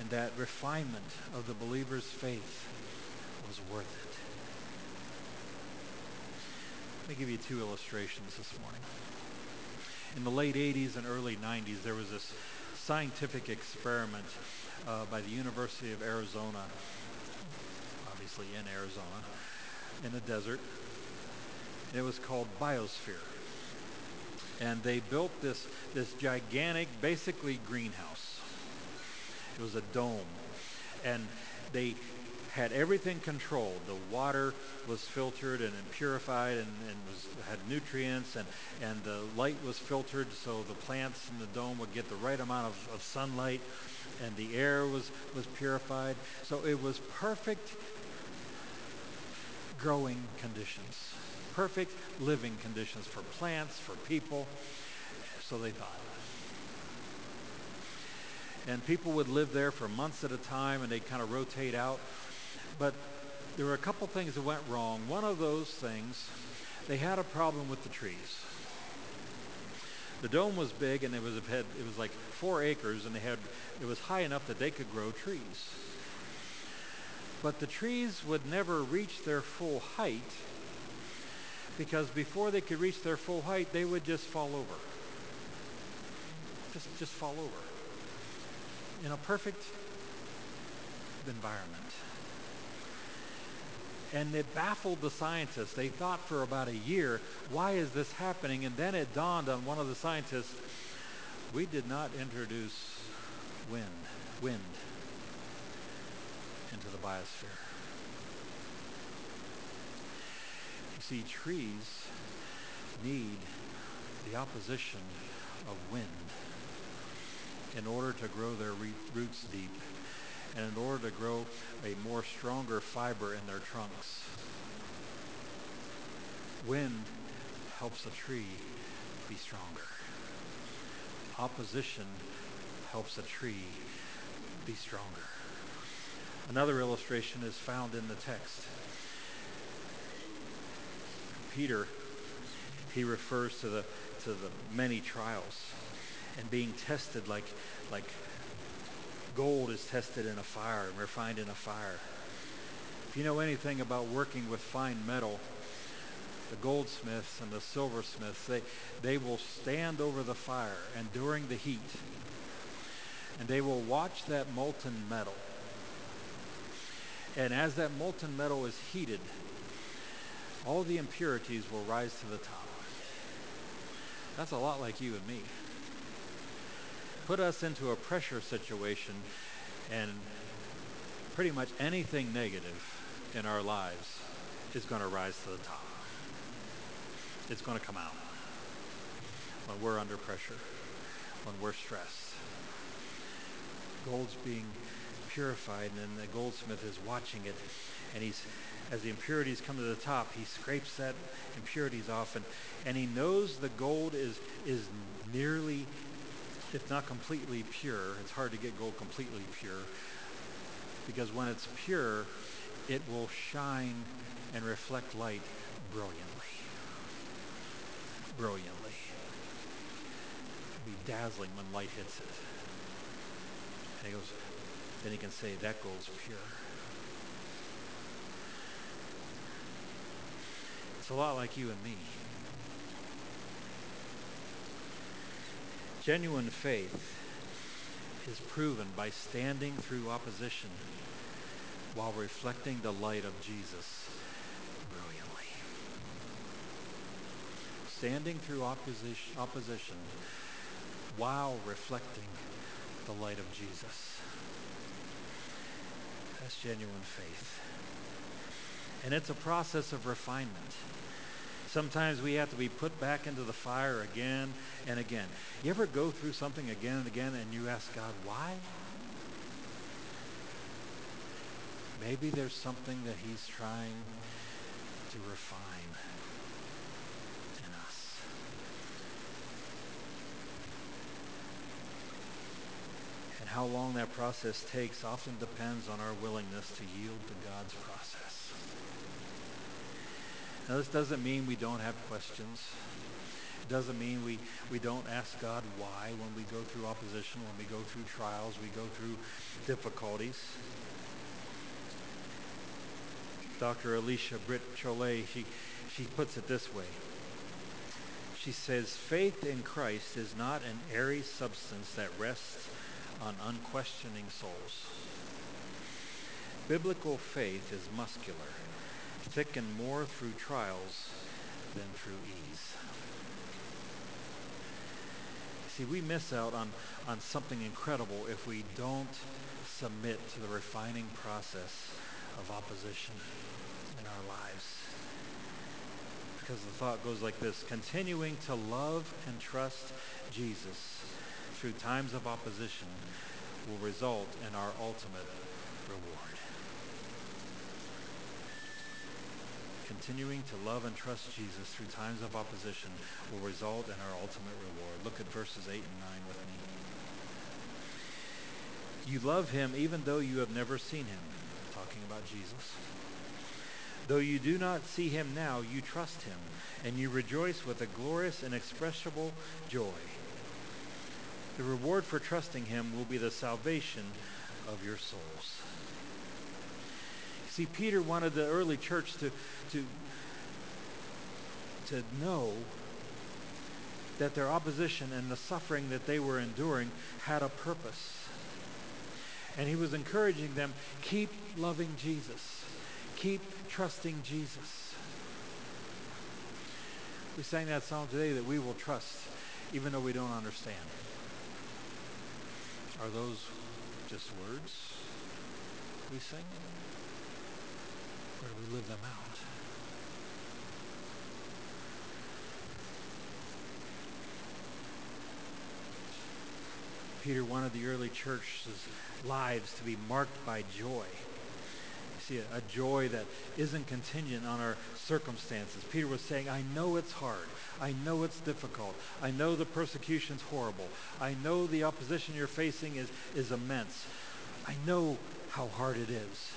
And that refinement of the believer's faith was worth it. Let me give you two illustrations this morning. In the late 80s and early 90s, there was this scientific experiment uh, by the University of Arizona, obviously in Arizona, in the desert. It was called Biosphere. And they built this, this gigantic, basically greenhouse. It was a dome. And they had everything controlled. The water was filtered and, purified and, and, was, had nutrients, and, and the light was filtered so the plants in the dome would get the right amount of, of sunlight, and the air was, was purified. So it was perfect growing conditions, perfect living conditions for plants, for people. So they thought. And people would live there for months at a time and they'd kind of rotate out. But there were a couple things that went wrong. One of those things, they had a problem with the trees. The dome was big and it was, had, it was like four acres and they had, it was high enough that they could grow trees. But the trees would never reach their full height because before they could reach their full height, they would just fall over. Just, just fall over. In a perfect environment. And it baffled the scientists. They thought for about a year, why is this happening? And then it dawned on one of the scientists, we did not introduce wind, wind into the biosphere. You see, trees need the opposition of wind in order to grow their roots deep and in order to grow a more stronger fiber in their trunks. Wind helps a tree be stronger. Opposition helps a tree be stronger. Another illustration is found in the text. Peter, he refers to the, to the many trials and being tested like, like gold is tested in a fire and refined in a fire. If you know anything about working with fine metal, the goldsmiths and the silversmiths, they, they will stand over the fire and during the heat, and they will watch that molten metal. And as that molten metal is heated, all the impurities will rise to the top. That's a lot like you and me put us into a pressure situation and pretty much anything negative in our lives is going to rise to the top. It's going to come out when we're under pressure, when we're stressed. Gold's being purified and then the goldsmith is watching it and he's as the impurities come to the top, he scrapes that impurities off, and, and he knows the gold is is nearly, if not completely pure. It's hard to get gold completely pure because when it's pure, it will shine and reflect light brilliantly. Brilliantly. It'll be dazzling when light hits it. And he goes, then he can say, that gold's pure. It's a lot like you and me. Genuine faith is proven by standing through opposition while reflecting the light of Jesus brilliantly. Standing through opposition, opposition while reflecting the light of Jesus. That's genuine faith. And it's a process of refinement. Sometimes we have to be put back into the fire again and again. You ever go through something again and again and you ask God, why? Maybe there's something that he's trying to refine in us. And how long that process takes often depends on our willingness to yield to God's process. Now, this doesn't mean we don't have questions. It doesn't mean we, we don't ask God why when we go through opposition, when we go through trials, we go through difficulties. Dr. Alicia Britt Chole, she, she puts it this way. She says, faith in Christ is not an airy substance that rests on unquestioning souls. Biblical faith is muscular thicken more through trials than through ease. See, we miss out on, on something incredible if we don't submit to the refining process of opposition in our lives. Because the thought goes like this continuing to love and trust Jesus through times of opposition will result in our ultimate reward. Continuing to love and trust Jesus through times of opposition will result in our ultimate reward. Look at verses 8 and 9 with me. You love him even though you have never seen him. Talking about Jesus. Though you do not see him now, you trust him, and you rejoice with a glorious, inexpressible joy. The reward for trusting him will be the salvation of your souls. See, Peter wanted the early church to, to, to know that their opposition and the suffering that they were enduring had a purpose. And he was encouraging them, keep loving Jesus. Keep trusting Jesus. We sang that song today that we will trust even though we don't understand. Are those just words we sing? Do we live them out? Peter wanted the early church's lives to be marked by joy. You see, a, a, joy that isn't contingent on our circumstances. Peter was saying, I know it's hard. I know it's difficult. I know the persecution's horrible. I know the opposition you're facing is, is immense. I know how hard it is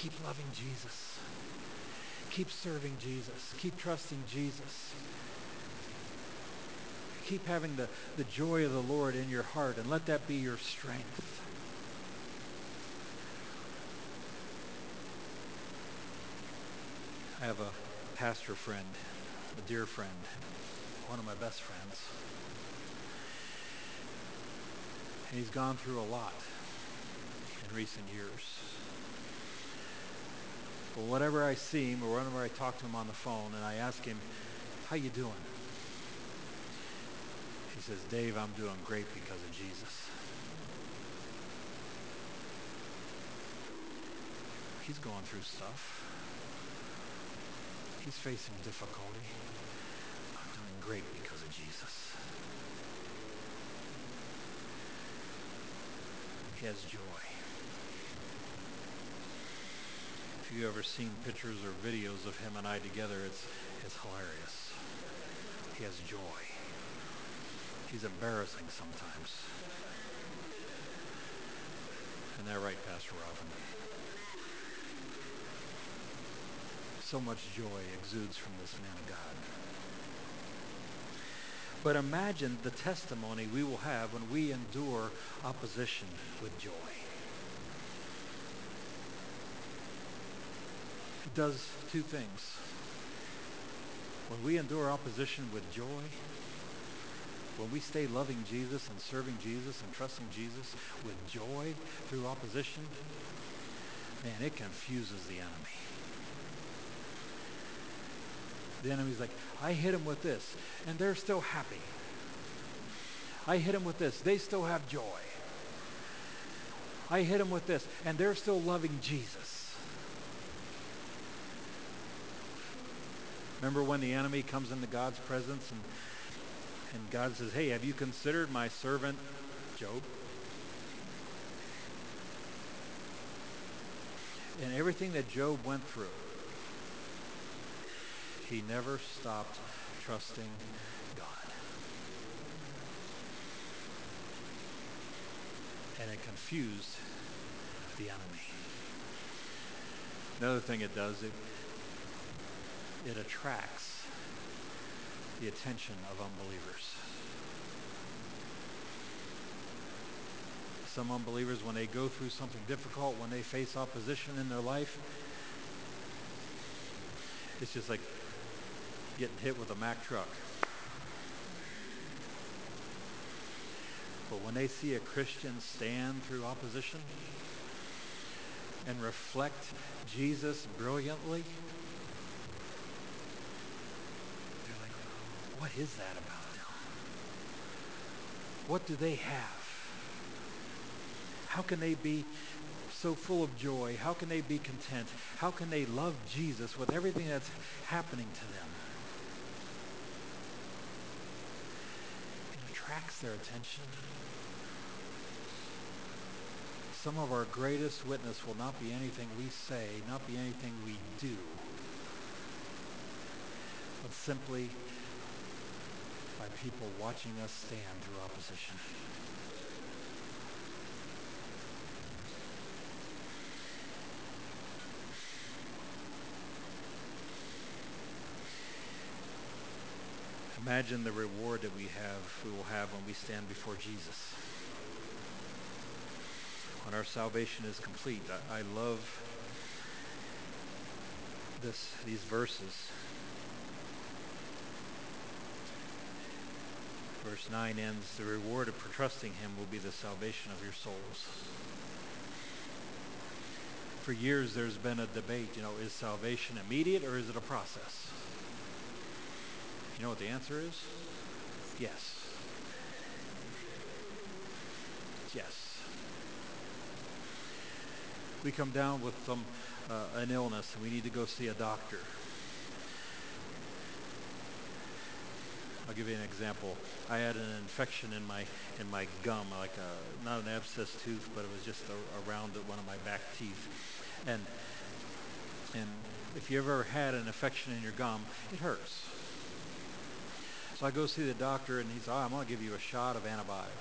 keep loving Jesus. Keep serving Jesus. Keep trusting Jesus. Keep having the, the joy of the Lord in your heart and let that be your strength. I have a pastor friend, a dear friend, one of my best friends. And he's gone through a lot in recent years. But whenever I see him or whenever I talk to him on the phone and I ask him, how you doing? He says, Dave, I'm doing great because of Jesus. He's going through stuff. He's facing difficulty. I'm doing great because of Jesus. He has joy. If you ever seen pictures or videos of him and I together, it's, it's hilarious. He has joy. He's embarrassing sometimes. Isn't that right, Pastor Robin? So much joy exudes from this man of God. But imagine the testimony we will have when we endure opposition with joy. Does two things. When we endure opposition with joy, when we stay loving Jesus and serving Jesus and trusting Jesus with joy through opposition, man, it confuses the enemy. The enemy's like, I hit him with this, and they're still happy. I hit him with this, they still have joy. I hit him with this, and they're still loving Jesus. Remember when the enemy comes into God's presence and, and God says, Hey, have you considered my servant Job? And everything that Job went through, he never stopped trusting God. And it confused the enemy. Another thing it does, it, it attracts the attention of unbelievers. Some unbelievers, when they go through something difficult, when they face opposition in their life, it's just like getting hit with a Mack truck. But when they see a Christian stand through opposition and reflect Jesus brilliantly, they're like, what is that about? What do they have? How can they be so full of joy? How can they be content? How can they love Jesus with everything that's happening to them? It attracts their attention. Some of our greatest witness will not be anything we say, not be anything we do, but simply by people watching us stand through opposition. Imagine the reward that we have, we will have when we stand before Jesus. When our salvation is complete. I, I love this, these verses. Verse 9 ends, the reward of trusting him will be the salvation of your souls. For years there's been a debate, you know, is salvation immediate or is it a process? You know what the answer is? Yes. Yes. We come down with some uh, an illness and we need to go see a doctor. I'll give you an example. I had an infection in my in my gum, like a not an abscess tooth, but it was just a, around one of my back teeth. And and if you ever had an infection in your gum, it hurts. So I go see the doctor, and he's, oh, I'm going to give you a shot of antibiotic.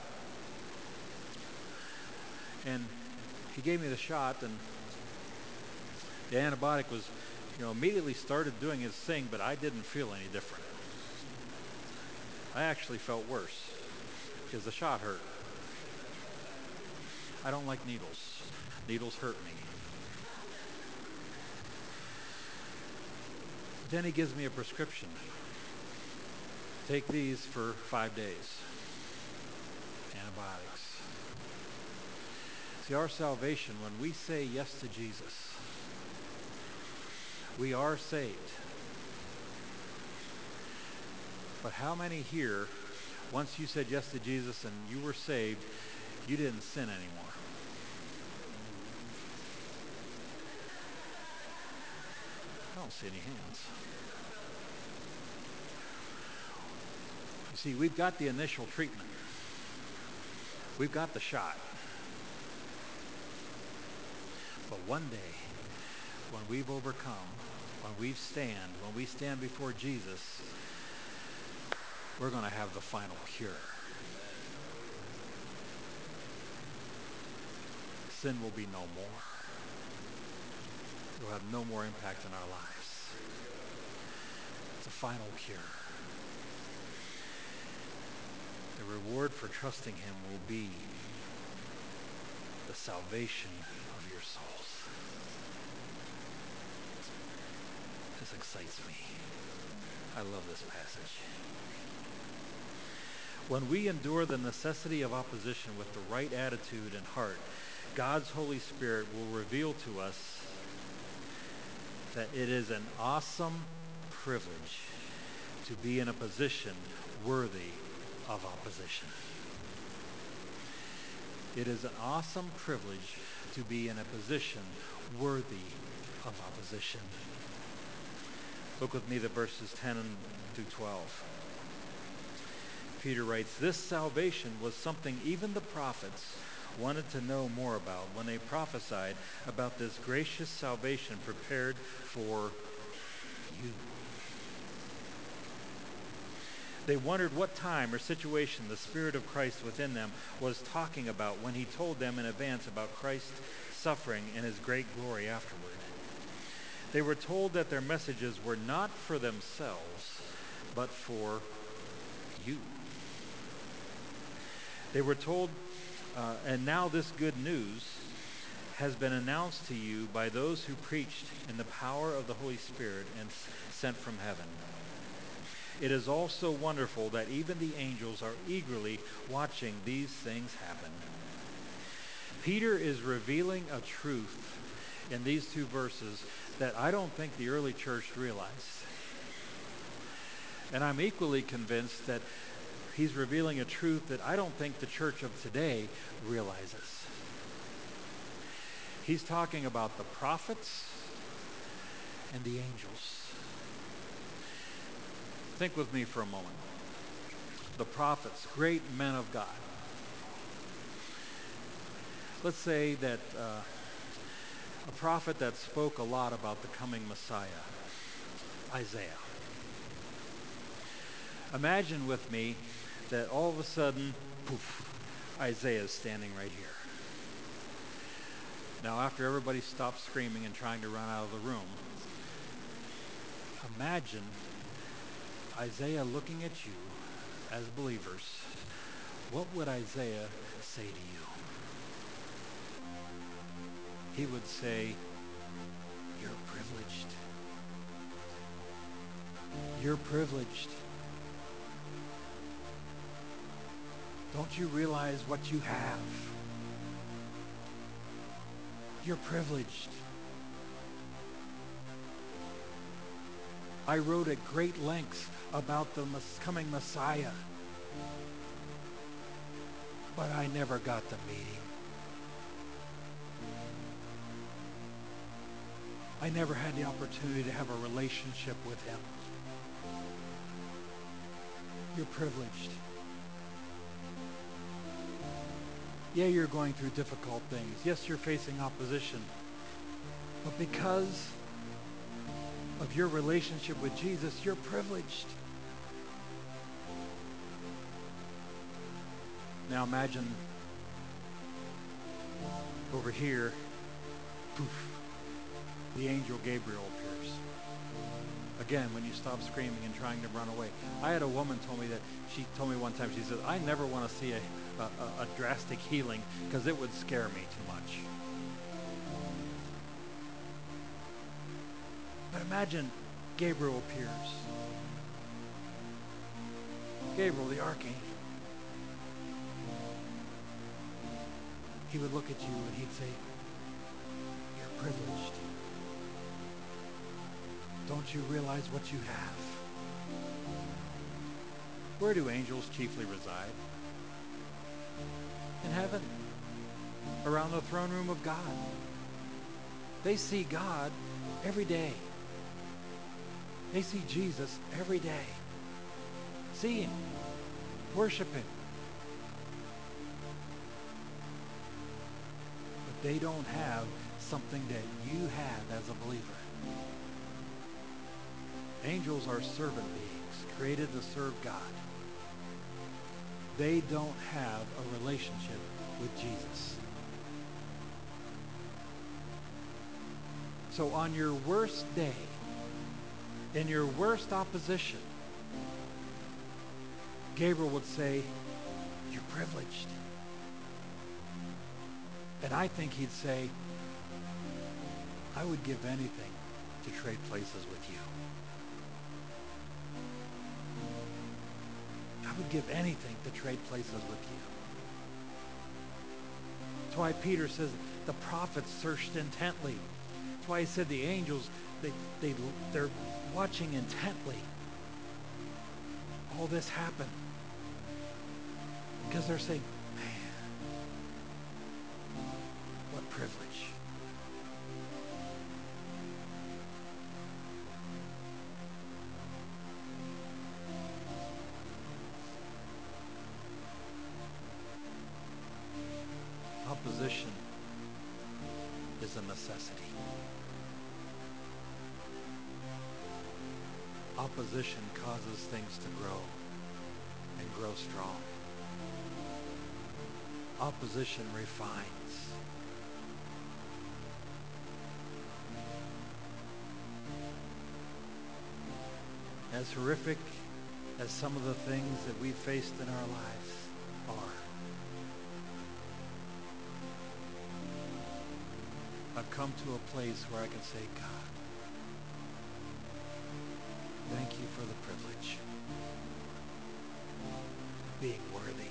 And he gave me the shot, and the antibiotic was, you know, immediately started doing its thing, but I didn't feel any different. I actually felt worse because the shot hurt. I don't like needles. Needles hurt me. Then he gives me a prescription. Take these for five days. Antibiotics. See, our salvation, when we say yes to Jesus, we are saved. But how many here, once you said yes to Jesus and you were saved, you didn't sin anymore? I don't see any hands. See, we've got the initial treatment. We've got the shot. But one day, when we've overcome, when we stand, when we stand before Jesus, we're going to have the final cure. Sin will be no more. It will have no more impact in our lives. It's a final cure. The reward for trusting him will be the salvation of your souls. This excites me. I love this passage. When we endure the necessity of opposition with the right attitude and heart, God's Holy Spirit will reveal to us that it is an awesome privilege to be in a position worthy of opposition. It is an awesome privilege to be in a position worthy of opposition. Look with me to verses 10 through 12. Peter writes, This salvation was something even the prophets wanted to know more about when they prophesied about this gracious salvation prepared for you. They wondered what time or situation the Spirit of Christ within them was talking about when he told them in advance about Christ's suffering and his great glory afterward. They were told that their messages were not for themselves, but for you. They were told, uh, and now this good news has been announced to you by those who preached in the power of the Holy Spirit and sent from heaven. It is also wonderful that even the angels are eagerly watching these things happen. Peter is revealing a truth in these two verses that I don't think the early church realized. And I'm equally convinced that he's revealing a truth that I don't think the church of today realizes. He's talking about the prophets and the angels. Think with me for a moment. The prophets, great men of God. Let's say that uh, a prophet that spoke a lot about the coming Messiah, Isaiah. Imagine with me that all of a sudden, poof, Isaiah is standing right here. Now, after everybody stops screaming and trying to run out of the room, imagine Isaiah looking at you as believers. What would Isaiah say to you? He would say, You're privileged. You're privileged. Don't you realize what you have? You're privileged. I wrote at great length about the coming Messiah, but I never got the meeting. I never had the opportunity to have a relationship with him. You're privileged. Yeah, you're going through difficult things. Yes, you're facing opposition. But because of your relationship with Jesus, you're privileged. Now imagine over here, poof, the angel Gabriel appears. Again, when you stop screaming and trying to run away. I had a woman told me that she told me one time, she said, I never want to see a, a, a drastic healing because it would scare me too much. But imagine Gabriel appears. Gabriel, the archangel. He would look at you and he'd say, You're privileged. Don't you realize what you have? Where do angels chiefly reside? In heaven, around the throne room of God. They see God every day. They see Jesus every day. See him, worship him. But They don't have something that you have as a believer. Angels are servant beings created to serve God. They don't have a relationship with Jesus. So on your worst day, in your worst opposition, Gabriel would say, you're privileged. And I think he'd say, I would give anything to trade places with you. Would give anything to trade places with you. That's why Peter says the prophets searched intently. That's why he said the angels, they, they, they're watching intently. All this happened. Because they're saying, Refines. As horrific as some of the things that we've faced in our lives are, I've come to a place where I can say, God, thank you for the privilege being worthy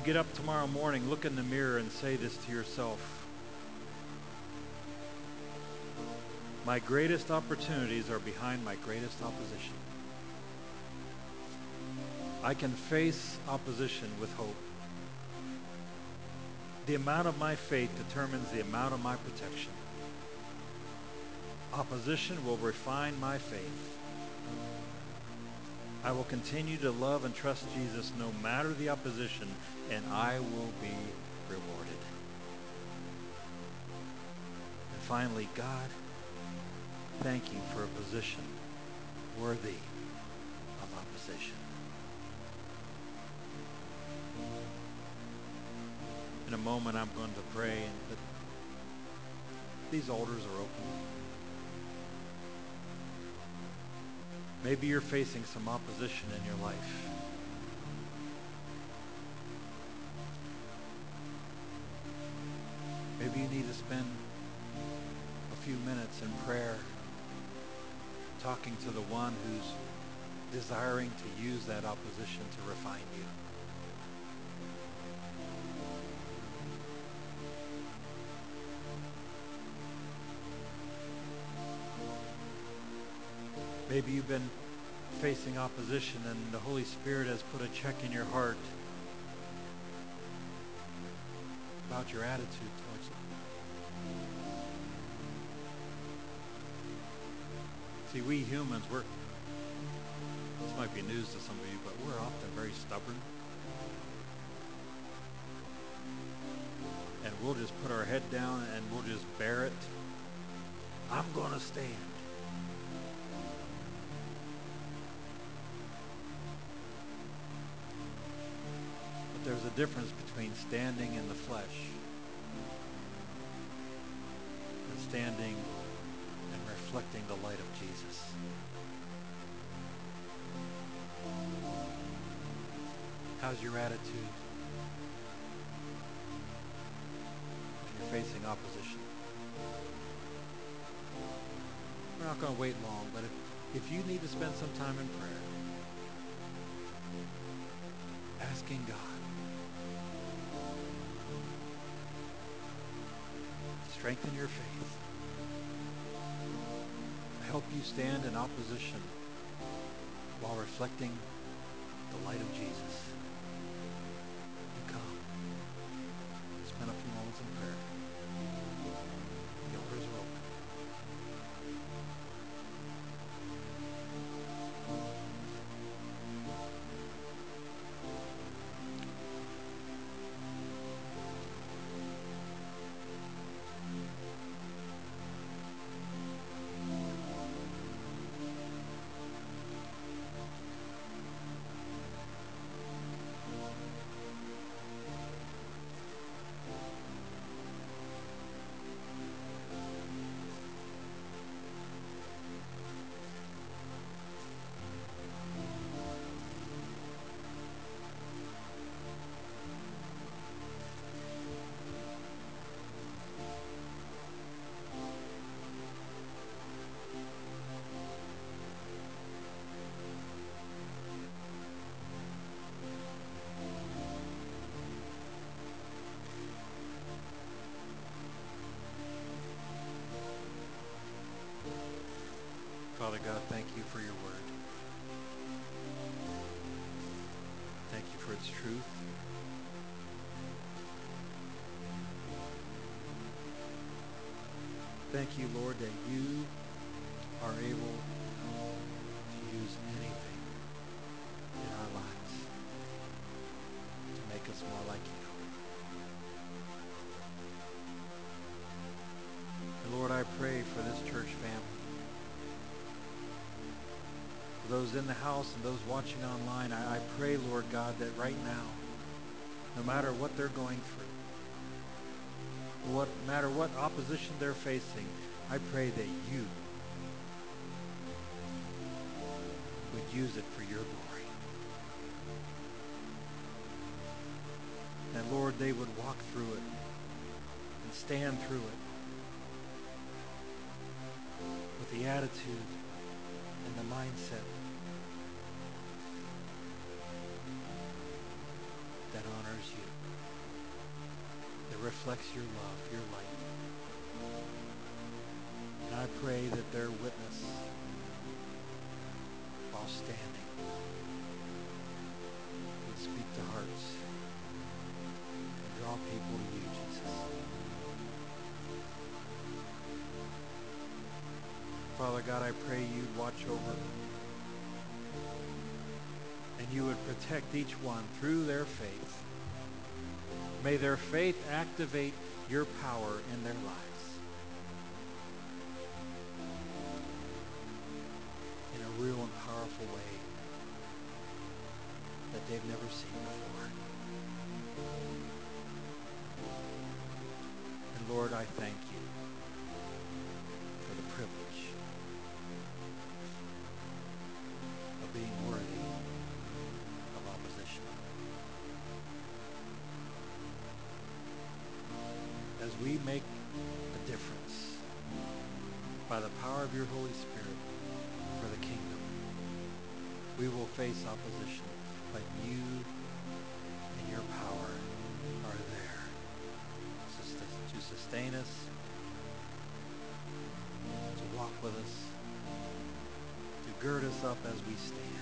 you get up tomorrow morning, look in the mirror and say this to yourself. My greatest opportunities are behind my greatest opposition. I can face opposition with hope. The amount of my faith determines the amount of my protection. Opposition will refine my faith. I will continue to love and trust Jesus no matter the opposition, and I will be rewarded. And finally, God, thank you for a position worthy of opposition. In a moment, I'm going to pray, but these altars are open. Maybe you're facing some opposition in your life. Maybe you need to spend a few minutes in prayer talking to the one who's desiring to use that opposition to refine you. Maybe you've been facing opposition and the Holy Spirit has put a check in your heart about your attitude towards it. See, we humans, we're, this might be news to some of you, but we're often very stubborn. And we'll just put our head down and we'll just bear it. I'm going to stand. There's a difference between standing in the flesh and standing and reflecting the light of Jesus. How's your attitude? When you're facing opposition. We're not going to wait long, but if, if you need to spend some time in prayer, asking God strengthen your faith. Help you stand in opposition while reflecting the light of Jesus. Thank you for your word. Thank you for its truth. Thank you, Lord, that you are able house and those watching online, I, I pray, Lord God, that right now, no matter what they're going through, what matter what opposition they're facing, I pray that you would use it for your glory. And Lord, they would walk through it and stand through it with the attitude and the mindset reflects your love, your light. And I pray that their witness while standing would speak to hearts and draw people to you, Jesus. Father God, I pray you'd watch over and you would protect each one through their faith May their faith activate your power in their lives. In a real and powerful way that they've never seen before. Up as we stand.